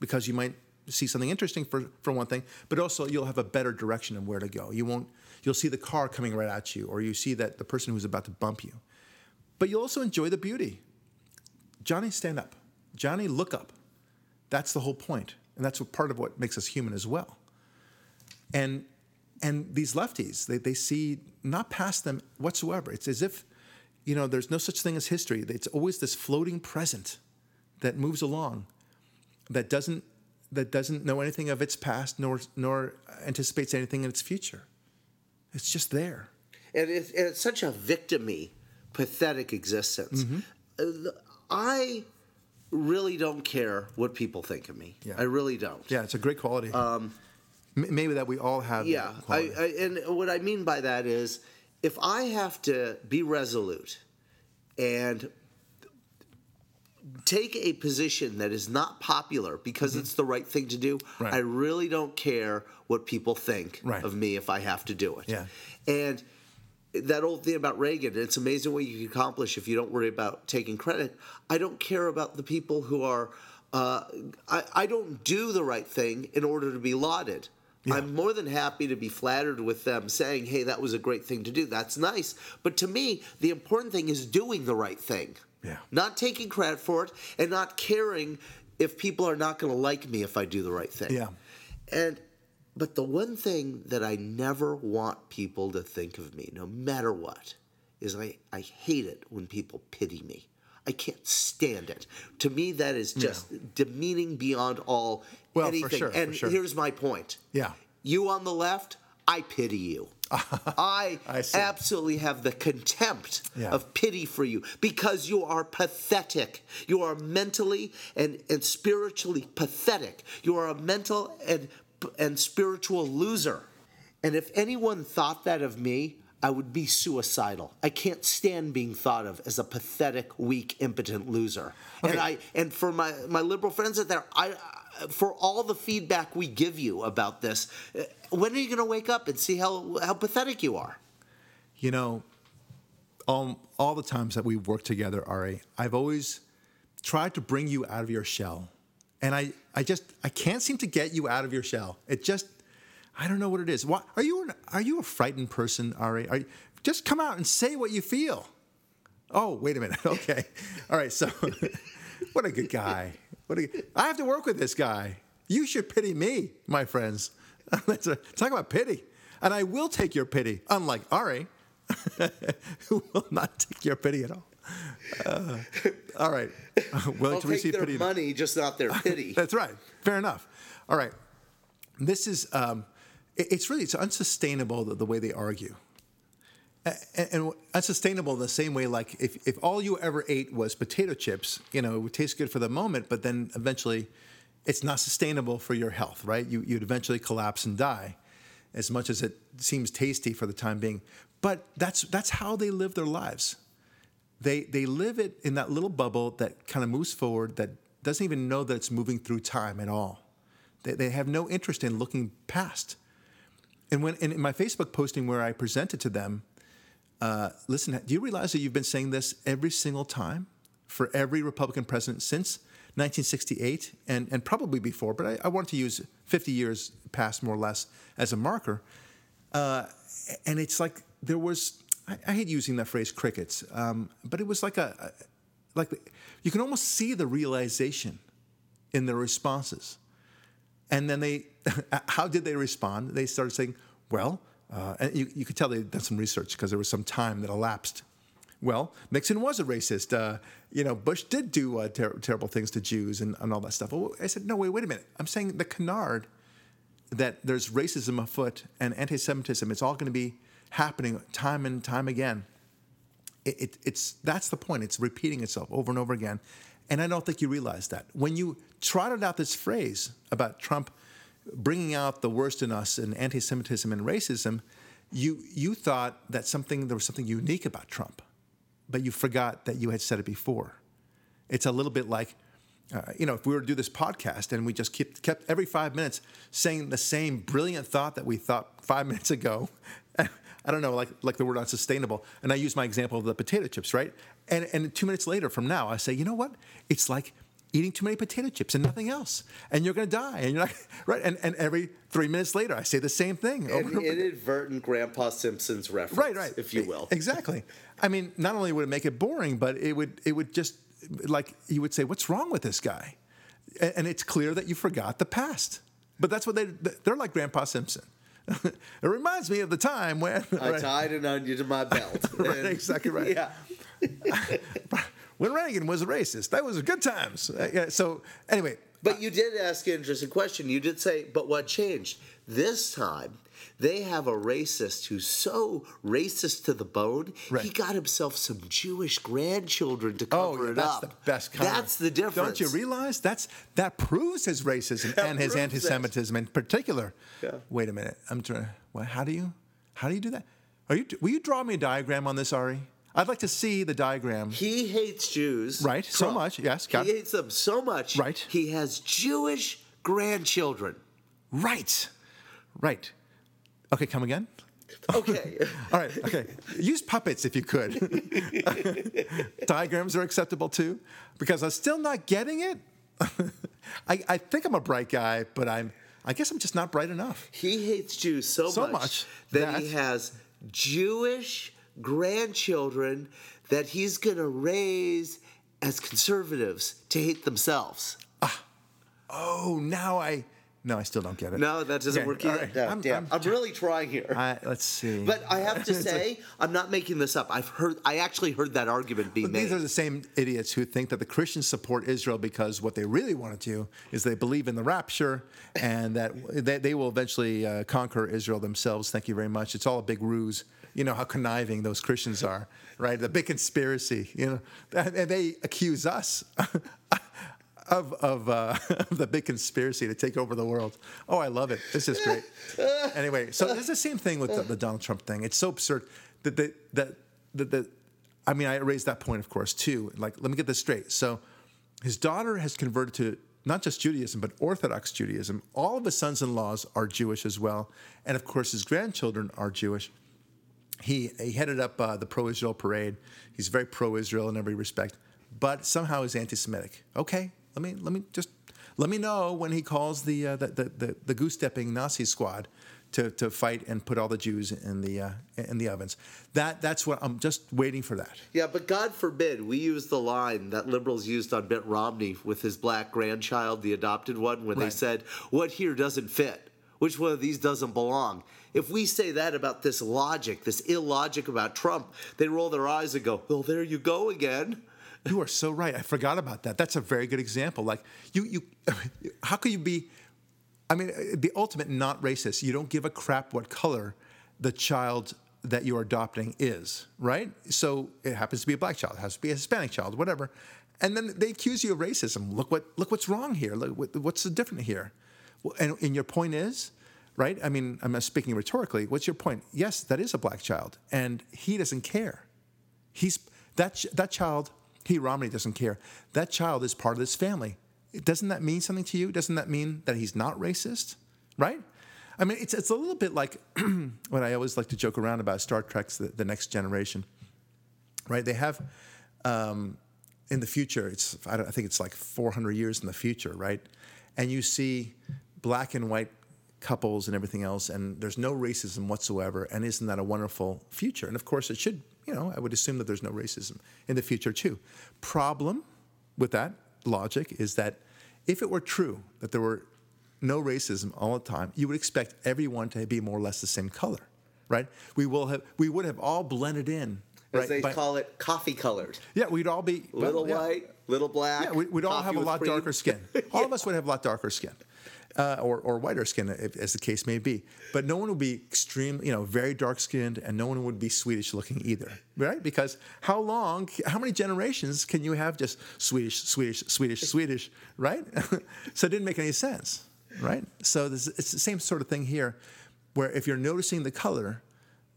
because you might see something interesting for, for one thing, but also you'll have a better direction of where to go. You won't, you'll see the car coming right at you, or you see that the person who's about to bump you, but you'll also enjoy the beauty. Johnny, stand up. Johnny, look up. That's the whole point, and that's what part of what makes us human as well. And and these lefties, they, they see not past them whatsoever. It's as if, you know, there's no such thing as history. It's always this floating present that moves along, that doesn't that doesn't know anything of its past nor nor anticipates anything in its future. It's just there. And, it, and it's such a victimy, pathetic existence. Mm-hmm. Uh, I really don't care what people think of me. Yeah. I really don't. Yeah, it's a great quality. Um, maybe that we all have. that Yeah, I. I, and what I mean by that is, if I have to be resolute and take a position that is not popular because it's the right thing to do, Mm-hmm. Right. I really don't care what people think Right. of me if I have to do it. Yeah. And that old thing about Reagan, it's amazing what you can accomplish if you don't worry about taking credit. I don't care about the people who are, uh, I, I don't do the right thing in order to be lauded. I'm more than happy to be flattered with them saying, hey, that was a great thing to do. That's nice. But to me, the important thing is doing the right thing. Yeah. Not taking credit for it and not caring if people are not going to like me if I do the right thing. Yeah. And but the one thing that I never want people to think of me, no matter what, is I, I hate it when people pity me. I can't stand it. To me, that is just demeaning beyond all Well, for anything. sure, for and sure. here's my point. Yeah. You on the left, I pity you. I, I absolutely have the contempt Yeah. of pity for you because you are pathetic. You are mentally and, and spiritually pathetic. You are a mental and and spiritual loser. And if anyone thought that of me, I would be suicidal. I can't stand being thought of as a pathetic, weak, impotent loser. And I and for my my liberal friends out there, I for all the feedback we give you about this, uh, when are you going to wake up and see how how pathetic you are? You know, all, all the times that we've worked together, Ari, I've always tried to bring you out of your shell. And I, I just, I can't seem to get you out of your shell. It just, I don't know what it is. Why, are, you an, are you a frightened person, Ari? Are just come out and say what you feel. Oh, wait a minute. Okay. All right. So, what a good guy. What a, I have to work with this guy. You should pity me, my friends. Talk about pity. And I will take your pity, unlike Ari, who will not take your pity at all. Uh, all right. Willing I'll to take receive their pity. money, just not their pity. That's right. Fair enough. All right. This is, um, it- it's really, it's unsustainable the, the way they argue. And, and unsustainable the same way, like if, if all you ever ate was potato chips, you know, it would taste good for the moment, but then eventually it's not sustainable for your health, right? You, you'd eventually collapse and die as much as it seems tasty for the time being. But that's, that's how they live their lives they they live it in that little bubble that kind of moves forward that doesn't even know that it's moving through time at all. They, they have no interest in looking past. And when in my Facebook posting where I presented to them, uh, listen, do you realize that you've been saying this every single time for every Republican president since 1968 and, and probably before, but I, I want to use 50 years past more or less as a marker. Uh, and it's like there was I, I hate using that phrase crickets um, but it was like a, like you can almost see the realization in their responses and then they how did they respond they started saying well uh, and you, you could tell they'd done some research because there was some time that elapsed well nixon was a racist uh, you know bush did do uh, ter- terrible things to jews and, and all that stuff well, i said no wait wait a minute i'm saying the canard that there's racism afoot and anti-Semitism. It's all going to be happening time and time again. It, it, it's that's the point. It's repeating itself over and over again, and I don't think you realize that when you trotted out this phrase about Trump bringing out the worst in us and anti-Semitism and racism, you you thought that something there was something unique about Trump, but you forgot that you had said it before. It's a little bit like, uh, you know, if we were to do this podcast and we just kept, kept every five minutes saying the same brilliant thought that we thought five minutes ago, I don't know, like like the word unsustainable. And I use my example of the potato chips, right? And and two minutes later from now, I say, you know what? It's like eating too many potato chips and nothing else, and you're going to die. And you're like, right. And and every three minutes later, I say the same thing. over An and over again. inadvertent Grandpa Simpson's reference, right, right, if you will. Exactly. I mean, not only would it make it boring, but it would it would just like you would say, "What's wrong with this guy?" And, and it's clear that you forgot the past. But that's what they they're like Grandpa Simpson. it reminds me of the time when I right, tied an onion to my belt. Right, And- exactly right. Yeah. When Reagan was a racist. That was good times. Uh, so anyway, But you did ask an interesting question. You did say, but what changed? This time, they have a racist who's so racist to the bone, he got himself some Jewish grandchildren to Oh, cover yeah, it that's up. That's the best kind. That's the difference. Don't you realize that's that proves his racism That and his anti-Semitism in particular. Yeah. Wait a minute. I'm trying. Well, how do you how do you do that? Are you will you draw me a diagram on this, Ari? I'd like to see the diagram. He hates Jews. Right, so much, yes, got he it. hates them so much. Right. He has Jewish grandchildren. Right. Right. Okay, come again. Okay. All right. Okay. Use puppets if you could. Diagrams are acceptable too, because I'm still not getting it. I, I think I'm a bright guy, but I'm. I guess I'm just not bright enough. He hates Jews so, So much, much that, he has Jewish grandchildren that he's going to raise as conservatives to hate themselves. Oh, now I. No, I still don't get it. No, that doesn't Okay, work either. right. No, I'm- damn. I'm, I'm- really trying here. I, let's see. but I have to say, I'm not making this up. I've heard, I actually heard that argument be But made. these are the same idiots who think that the Christians support Israel because what they really want to do is they believe in the rapture and that they, they will eventually uh, conquer Israel themselves. Thank you very much. It's all a big ruse. You know how conniving those Christians are, right? The big conspiracy. You know, and they accuse us. of of, uh, the big conspiracy to take over the world. Oh, I love it. This is great. anyway, so it's the same thing with the, the Donald Trump thing. It's so absurd that that that that I mean, I raised that point, of course, too. Like, let me get this straight. So, his daughter has converted to not just Judaism, but Orthodox Judaism. All of his sons in laws are Jewish as well. And of course, his grandchildren are Jewish. He, he headed up uh, the pro Israel parade. He's very pro Israel in every respect, but somehow he's anti Semitic. Okay, let me, let me just let me know when he calls the, uh, the, the, the, the goose stepping Nazi squad to, to fight and put all the Jews in the uh, in the ovens. That that's what I'm just waiting for that. Yeah, but God forbid we use the line that liberals used on Mitt Romney with his black grandchild, the adopted one, when Right. they said, "What here doesn't fit? Which one of these doesn't belong?" If we say that about this logic, this illogic about Trump, they roll their eyes and go, "Well, there you go again." You are so right. I forgot about that. That's a very good example. Like you, you, how could you be? I mean, uh, the ultimate not racist. You don't give a crap what color the child that you're adopting is, right? So it happens to be a black child, it has to be a Hispanic child, whatever. And then they accuse you of racism. Look what look what's wrong here. Look, what's the different here? And, and your point is, right? I mean, I'm speaking rhetorically. What's your point? Yes, that is a black child, and he doesn't care. He's that that child. He Romney doesn't care. That child is part of this family. Doesn't that mean something to you? Doesn't that mean that he's not racist? Right? I mean, it's it's a little bit like what I always like to joke around about Star Trek's the, the Next Generation. Right? They have um, in the future. It's I, I think it's like 400 years in the future, right? And you see black and white couples and everything else, and there's no racism whatsoever. And isn't that a wonderful future? And of course, it should. You know, I would assume that there's no racism in the future too. Problem with that logic is that if it were true that there were no racism all the time, you would expect everyone to be more or less the same color, right? We will have we would have all blended in, As right? they by- call it, coffee colored. yeah, we'd all be well, Little yeah. white, little black. Yeah, we- we'd all have a lot cream. darker skin. All of us would have a lot darker skin, uh, or or whiter skin, if, as the case may be. But no one would be extreme, you know, very dark skinned, and no one would be Swedish looking either, right? Because how long, how many generations can you have just Swedish, Swedish, Swedish, Swedish, right? so it didn't make any sense, right? So this, it's the same sort of thing here, where if you're noticing the color,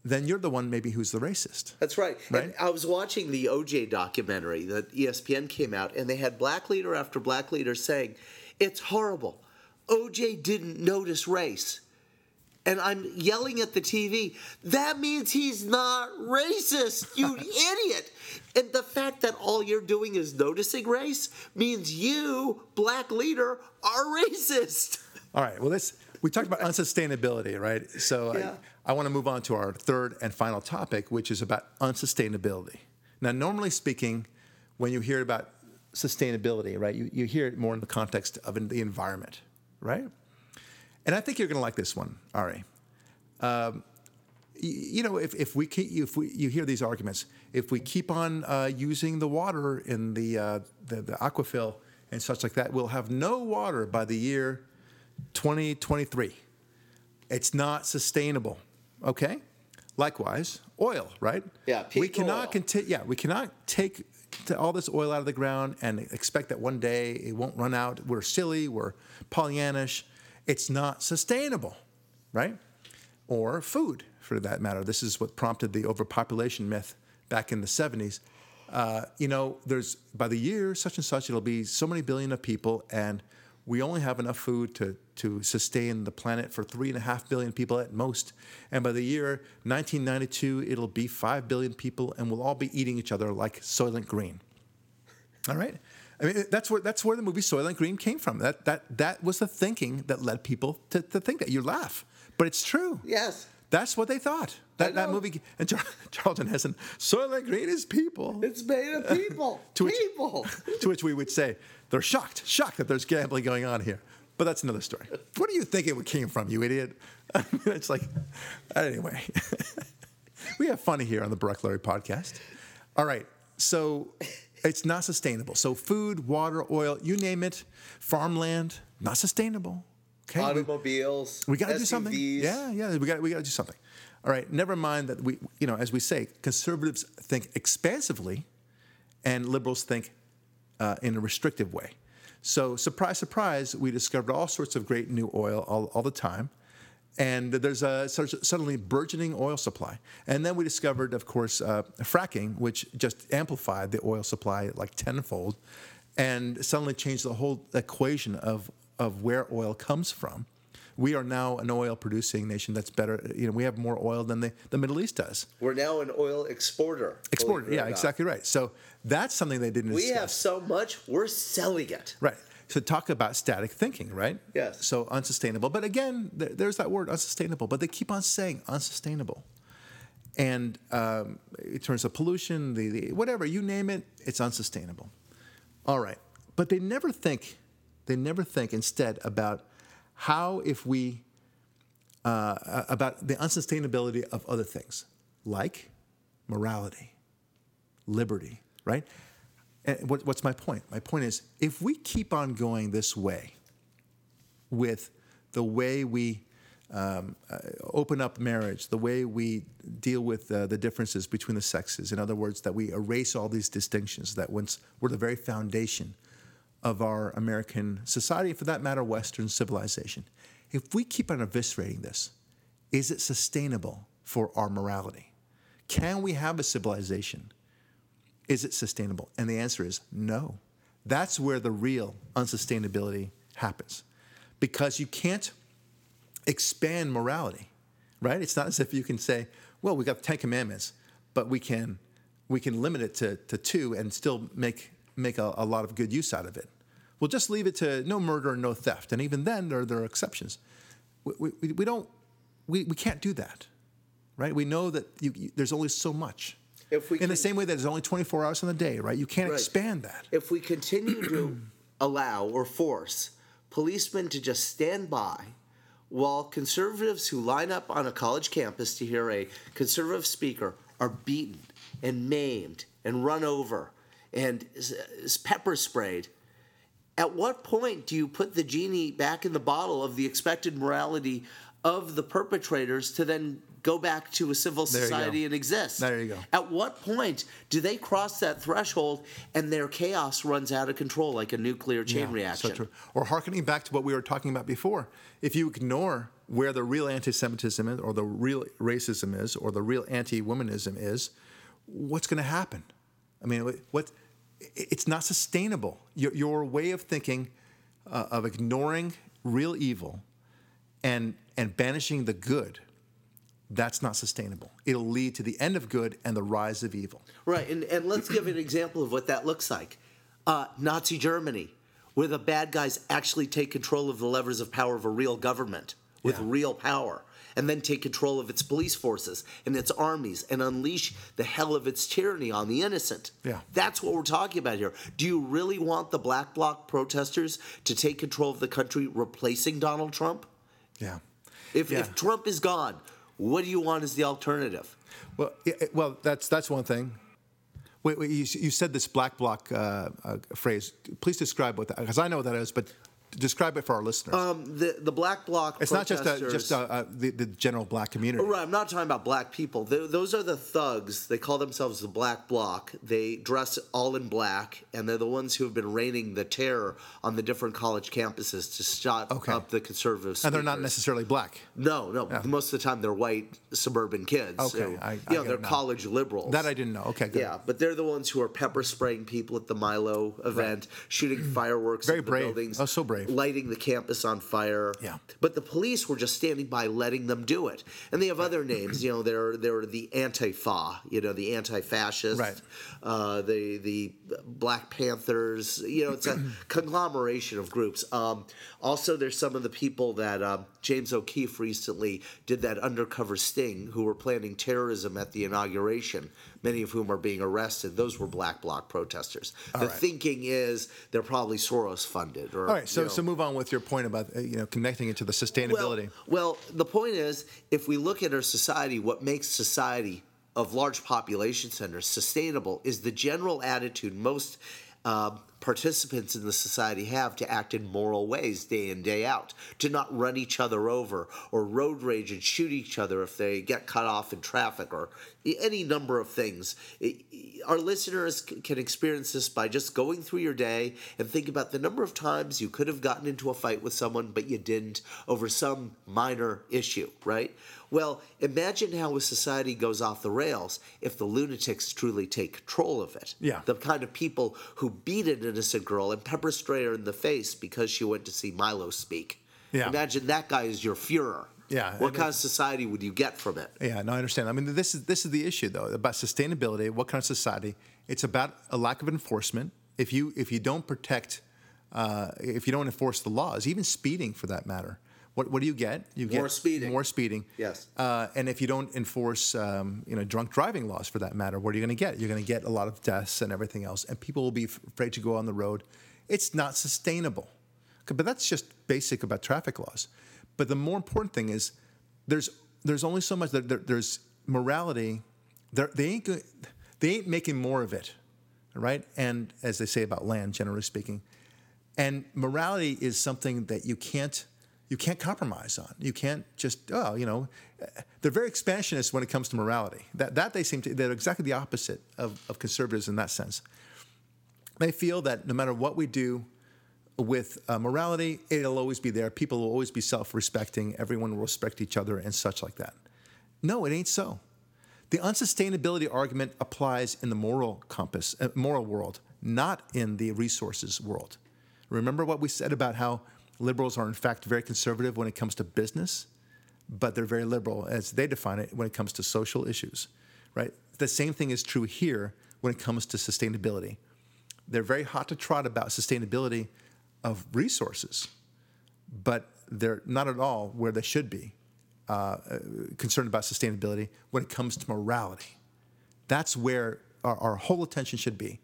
then you're the one maybe who's the racist. That's right. Right? And I was watching the OJ documentary that ESPN came out, and they had black leader after black leader saying, It's horrible. OJ didn't notice race. And I'm yelling at the TV, that means he's not racist, you idiot. And the fact that all you're doing is noticing race means you, black leader, are racist. All right. Well, let's. We talked about unsustainability, right? So Yeah. I, I want to move on to our third and final topic, which is about unsustainability. Now, normally speaking, when you hear about sustainability, right, you, you hear it more in the context of the environment, right? And I think you're going to like this one, Ari. Um, you know, if, if we keep, if we you hear these arguments, if we keep on uh, using the water in the, uh, the the aquifer and such like that, we'll have no water by the year 2023. It's not sustainable. Okay. Likewise, oil, right? Yeah, we cannot oil. conti- Yeah, we cannot take all this oil out of the ground and expect that one day it won't run out. We're silly. We're Pollyannish. It's not sustainable, right? Or food, for that matter. This is what prompted the overpopulation myth back in the 70s. Uh, you know, there's by the year such and such, it'll be so many billion of people, and we only have enough food to, to sustain the planet for three and a half billion people at most. And by the year 1992, it'll be five billion people, and we'll all be eating each other like Soylent Green. All right. I mean, that's where that's where the movie Soylent Green came from. That that that was the thinking that led people to, to think that. You laugh, but it's true. Yes. That's what they thought. That, that movie and Char- Charlton Heston, Soylent Green is people. It's made of people. To which- people. to which we would say, they're shocked, shocked that there's gambling going on here. But that's another story. What do you think it came from, you idiot? I mean, it's like, anyway. we have fun here on the Barack Larry podcast. All right. So it's not sustainable. So food, water, oil, you name it, farmland, not sustainable. Okay. We- Automobiles. we got to do something. Yeah, yeah, we got we got to do something. All right, never mind that we, you know, as we say, conservatives think expansively, and liberals think uh, in a restrictive way. So, surprise, surprise, we discovered all sorts of great new oil all, all the time. And there's a suddenly burgeoning oil supply. And then we discovered, of course, uh, fracking, which just amplified the oil supply like tenfold and suddenly changed the whole equation of, of where oil comes from. We are now an oil producing nation that's better. You know, we have more oil than the, the Middle East does. We're now an oil exporter. Exporter, yeah, exactly right. So that's something they didn't. We discuss. have so much, we're selling it. Right. So talk about static thinking, right? Yes. So unsustainable. But again, there, there's that word unsustainable. But they keep on saying unsustainable. And um, in terms of pollution, the, the whatever you name it, it's unsustainable. All right. But they never think. They never think instead about how if we uh, about the unsustainability of other things like morality, liberty, right? And what, what's my point? My point is if we keep on going this way with the way we um, uh, open up marriage, the way we deal with uh, the differences between the sexes, in other words, that we erase all these distinctions that once were the very foundation of our American society, for that matter, Western civilization. If we keep on eviscerating this, is it sustainable for our morality? Can we have a civilization is it sustainable? And the answer is no. That's where the real unsustainability happens. Because you can't expand morality, right? It's not as if you can say, well, we got the Ten Commandments, but we can we can limit it to, to two and still make make a, a lot of good use out of it. We'll just leave it to no murder and no theft. And even then there, there are exceptions. We, we, we don't we, we can't do that. Right? We know that you, you, there's only so much if we in can, the same way that there's only 24 hours in the day, right? You can't right. expand that. If we continue to allow or force policemen to just stand by while conservatives who line up on a college campus to hear a conservative speaker are beaten and maimed and run over and pepper sprayed, at what point do you put the genie back in the bottle of the expected morality of the perpetrators to then go back to a civil society and exist. There you go. At what point do they cross that threshold and their chaos runs out of control like a nuclear chain yeah, reaction? So. Or harkening back to what we were talking about before, if you ignore where the real anti-Semitism is, or the real racism is, or the real anti-womanism is, what's going to happen? I mean, what? It's not sustainable. Your, your way of thinking uh, of ignoring real evil and and banishing the good that's not sustainable. It'll lead to the end of good and the rise of evil. Right, and, and let's give an example of what that looks like. Uh, Nazi Germany, where the bad guys actually take control of the levers of power of a real government with yeah. real power, and then take control of its police forces and its armies and unleash the hell of its tyranny on the innocent. Yeah. That's what we're talking about here. Do you really want the black bloc protesters to take control of the country, replacing Donald Trump? Yeah. If, yeah. if Trump is gone, what do you want as the alternative? Well, well, that's that's one thing. Wait, wait you, you said this black bloc uh, uh, phrase. Please describe what that, because I know what that is, but describe it for our listeners. Um, the the black bloc. It's not just a, just a, a, the, the general black community. Right. I'm not talking about black people. They, those are the thugs. They call themselves the black bloc. They dress all in black, and they're the ones who have been raining the terror on the different college campuses to shut okay. up the conservatives. And they're not necessarily black. No, no. Yeah. Most of the time, they're white suburban kids. Okay. So, I, you know, they're college liberals. That I didn't know. Okay. Good. Yeah, but they're the ones who are pepper spraying people at the Milo event, right. shooting fireworks. Very at the brave. Buildings, oh, so brave. Lighting the campus on fire. Yeah. But the police were just standing by, letting them do it. And they have other names. You know, they're they're the Antifa. You know, the anti-fascists. Right. Uh, the the Black Panthers. You know, it's a conglomeration of groups. Um, also, there's some of the people that um, James O'Keefe recently did that undercover sting, who were planning terrorism at the inauguration many of whom are being arrested, those were black bloc protesters. All the right. thinking is they're probably Soros funded. Or, All right, so you know, so move on with your point about uh, you know connecting it to the sustainability. Well, well, the point is, if we look at our society, what makes society of large population centers sustainable is the general attitude most uh, participants in the society have to act in moral ways day in day out to not run each other over or road rage and shoot each other if they get cut off in traffic or any number of things. Our listeners can experience this by just going through your day and think about the number of times you could have gotten into a fight with someone but you didn't over some minor issue right well, imagine how a society goes off the rails if the lunatics truly take control of it. Yeah. The kind of people who beat an innocent girl and pepper spray her in the face because she went to see Milo speak. Yeah. Imagine that guy is your Führer. Yeah, What kind of society would you get from it? Yeah, no, I understand. I mean, this is this is the issue though about sustainability. What kind of society? It's about a lack of enforcement. If you if you don't protect, uh, if you don't enforce the laws, even speeding for that matter, what what do you get? You More get speeding. More speeding. Yes. Uh, and if you don't enforce, um, you know, drunk driving laws for that matter, what are you going to get? You're going to get a lot of deaths and everything else, and people will be afraid to go on the road. It's not sustainable. Okay, But that's just basic about traffic laws. But the more important thing is, there's there's only so much. There, there, there's morality. They're, they ain't go- they ain't making more of it, right? And as they say about land, generally speaking, and morality is something that you can't you can't compromise on. You can't just oh you know they're very expansionist when it comes to morality. That that they seem to they're exactly the opposite of, of conservatives in that sense. They feel that no matter what we do with uh, morality, it'll always be there. People will always be self-respecting. Everyone will respect each other and such like that. No, it ain't so. The unsustainability argument applies in the moral compass, uh, moral world, not in the resources world. Remember what we said about how liberals are in fact very conservative when it comes to business, but they're very liberal as they define it when it comes to social issues, right? The same thing is true here when it comes to sustainability. They're very hot to trot about sustainability of resources, but they're not at all where they should be uh, concerned about sustainability when it comes to morality. That's where our, our whole attention should be.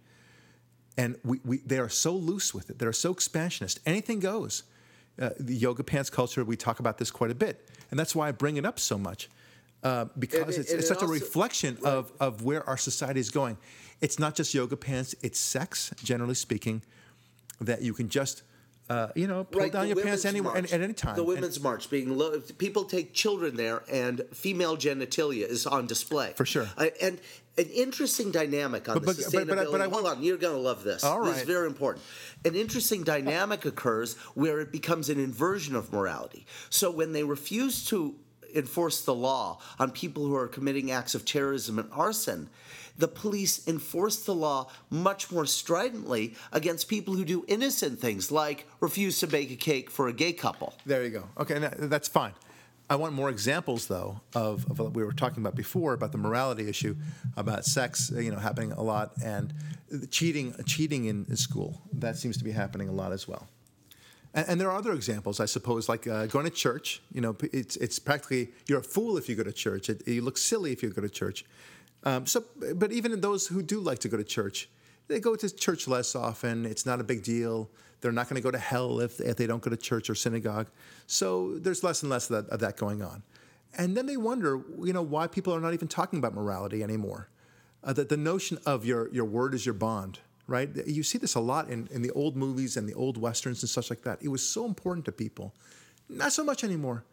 And we, we, they are so loose with it. They're so expansionist. Anything goes. Uh, the yoga pants culture, we talk about this quite a bit. And that's why I bring it up so much. Uh, because And it- it's, and it's it such a also- reflection of, of where our society is going. It's not just yoga pants, it's sex, generally speaking, that you can just, uh, you know, pull down your pants anywhere March. at, at any time. The And- Women's March being lo- people take children there, and female genitalia is on display For sure. I, and an interesting dynamic on But- the sustainability. but- but I- but I Hold on, you're going to love this. All This is very important. An interesting dynamic occurs where it becomes an inversion of morality. So when they refuse to enforce the law on people who are committing acts of terrorism and arson, the police enforce the law much more stridently against people who do innocent things like refuse to bake a cake for a gay couple. There you go. Okay, that's fine. I want more examples, though, of, of what we were talking about before about the morality issue, about sex, you know, happening a lot, and cheating, cheating in, school. That seems to be happening a lot as well. And, and there are other examples, I suppose, like uh, going to church. You know, it's it's practically you're a fool if you go to church. It, you look silly if you go to church. Um, so, but even those who do like to go to church, they go to church less often. It's not a big deal. They're not going to go to hell if, if they don't go to church or synagogue. So there's less and less of that, of that going on. And then they wonder, you know, why people are not even talking about morality anymore. Uh, that the notion of your, your word is your bond, right? You see this a lot in, in the old movies and the old westerns and such like that. It was so important to people. Not so much anymore.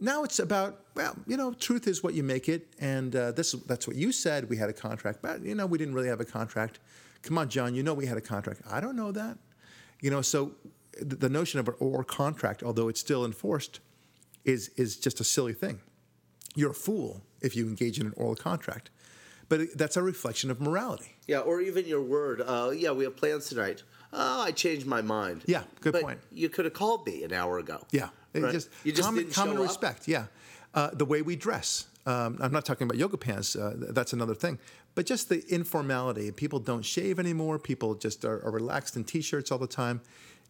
Now it's about, well, you know, truth is what you make it, and uh, this that's what you said. We had a contract, but you know, we didn't really have a contract. Come on, John, you know we had a contract. I don't know that. You know, so the, notion of an or contract, although it's still enforced, is is just a silly thing. You're a fool if you engage in an oral contract, but that's a reflection of morality. Yeah, or even your word. Uh, yeah, we have plans tonight. Oh, I changed my mind. Yeah, good But point. You could have called me an hour ago. Yeah, Right. just, You just common, common respect. Yeah, uh, the way we dress. Um, I'm not talking about yoga pants. Uh, that's another thing. But just the informality. People don't shave anymore. People just are, are relaxed in t-shirts all the time.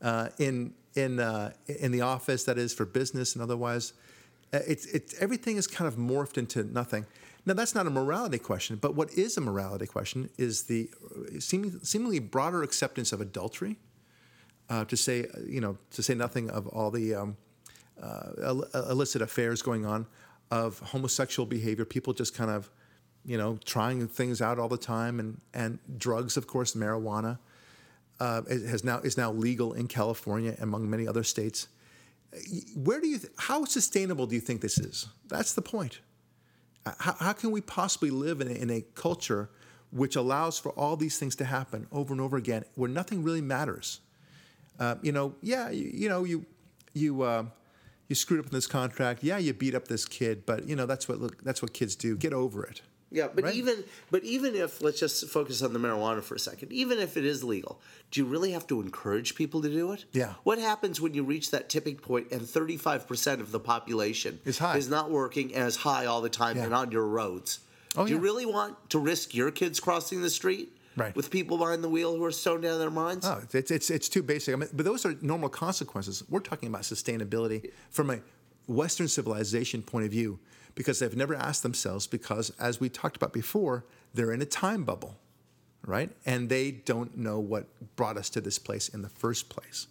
Uh, in in uh, in the office, that is for business and otherwise. Uh, it's it's everything is kind of morphed into nothing. Now that's not a morality question, but what is a morality question is the uh, seeming, seemingly broader acceptance of adultery. Uh, to say you know to say nothing of all the um, illicit affairs going on, of homosexual behavior, people just kind of, you know, trying things out all the time, and and drugs, of course, marijuana. uh, has now is now legal in California among many other states. Where do you? Th- how sustainable do you think this is? That's the point. How, how can we possibly live in a, in a culture which allows for all these things to happen over and over again, where nothing really matters? Uh, you know, yeah, you, you know, you you uh, you screwed up in this contract. Yeah, you beat up this kid, but you know that's what look, that's what kids do. Get over it. Yeah, but Right. even but even if let's just focus on the marijuana for a second. Even if it is legal, do you really have to encourage people to do it? Yeah. What happens when you reach that tipping point and 35% of the population Is high. is not working and is high all the time Yeah. and on your roads? Oh, do you really want to risk your kids crossing the street Right. with people behind the wheel who are stoned down their minds? Oh, it's, it's, it's too basic. I mean, but those are normal consequences. We're talking about sustainability from a Western civilization point of view because they've never asked themselves, because as we talked about before, they're in a time bubble, right? And they don't know what brought us to this place in the first place.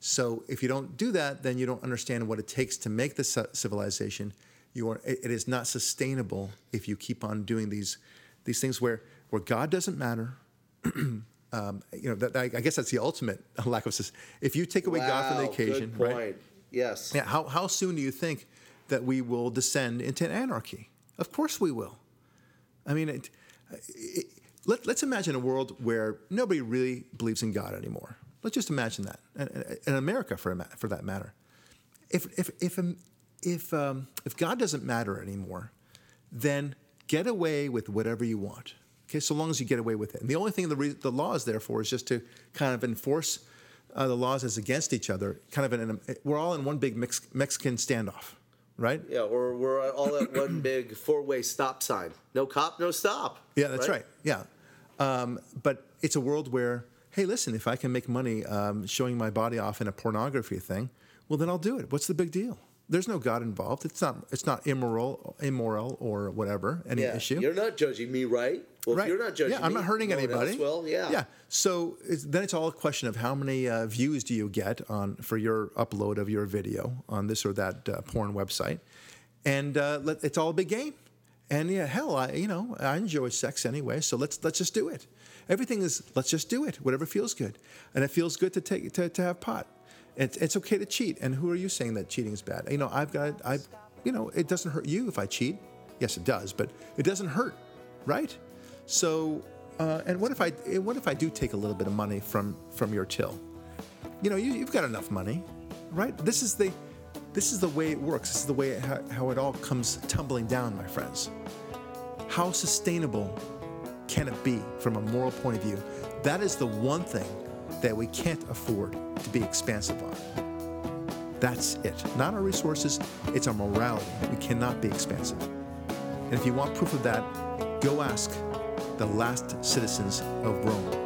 So if you don't do that, then you don't understand what it takes to make the civilization. You are, it it is not sustainable if you keep on doing these, these things where, where God doesn't matter, um, you know, that, I I guess that's the ultimate lack of. If you take away God from the occasion, right? Yes. Yeah. How how soon do you think that we will descend into anarchy? Of course we will. I mean, it, it, let, let's imagine a world where nobody really believes in God anymore. Let's just imagine that, and, in America for for that matter. If if if um, if um, if God doesn't matter anymore, then get away with whatever you want. Okay, so long as you get away with it. And the only thing the, re- the law is there for is just to kind of enforce uh, the laws as against each other. Kind of, in an, we're all in one big Mex- Mexican standoff, right? Yeah, or we're all at one big four-way stop sign. No cop, no stop. Yeah, that's right. Yeah, um, but it's a world where, hey, listen, if I can make money um, showing my body off in a pornography thing, well, then I'll do it. What's the big deal? There's no God involved. It's not. It's not immoral, immoral, or whatever. Any Yeah, issue. you're not judging me, right? Well, right. you're not judging Yeah, I'm not hurting no anybody. will, yeah. Yeah. So it's, then it's all a question of how many uh, views do you get on for your upload of your video on this or that uh, porn website, and uh, let, it's all a big game. And yeah, hell, I you know I enjoy sex anyway, so let's let's just do it. Everything is let's just do it. Whatever feels good, and it feels good to take to, to have pot. It's, it's okay to cheat. And who are you saying that cheating is bad? You know, I've got I, you know, it doesn't hurt you if I cheat. Yes, it does, but it doesn't hurt, right? So, uh, and what if I what if I do take a little bit of money from from your till? You know, you, you've got enough money, right? This is the this is the way it works. This is the way it, how it all comes tumbling down, my friends. How sustainable can it be from a moral point of view? That is the one thing that we can't afford to be expansive on. That's it. Not our resources, it's our morality. We cannot be expansive. And if you want proof of that, go ask the last citizens of Rome.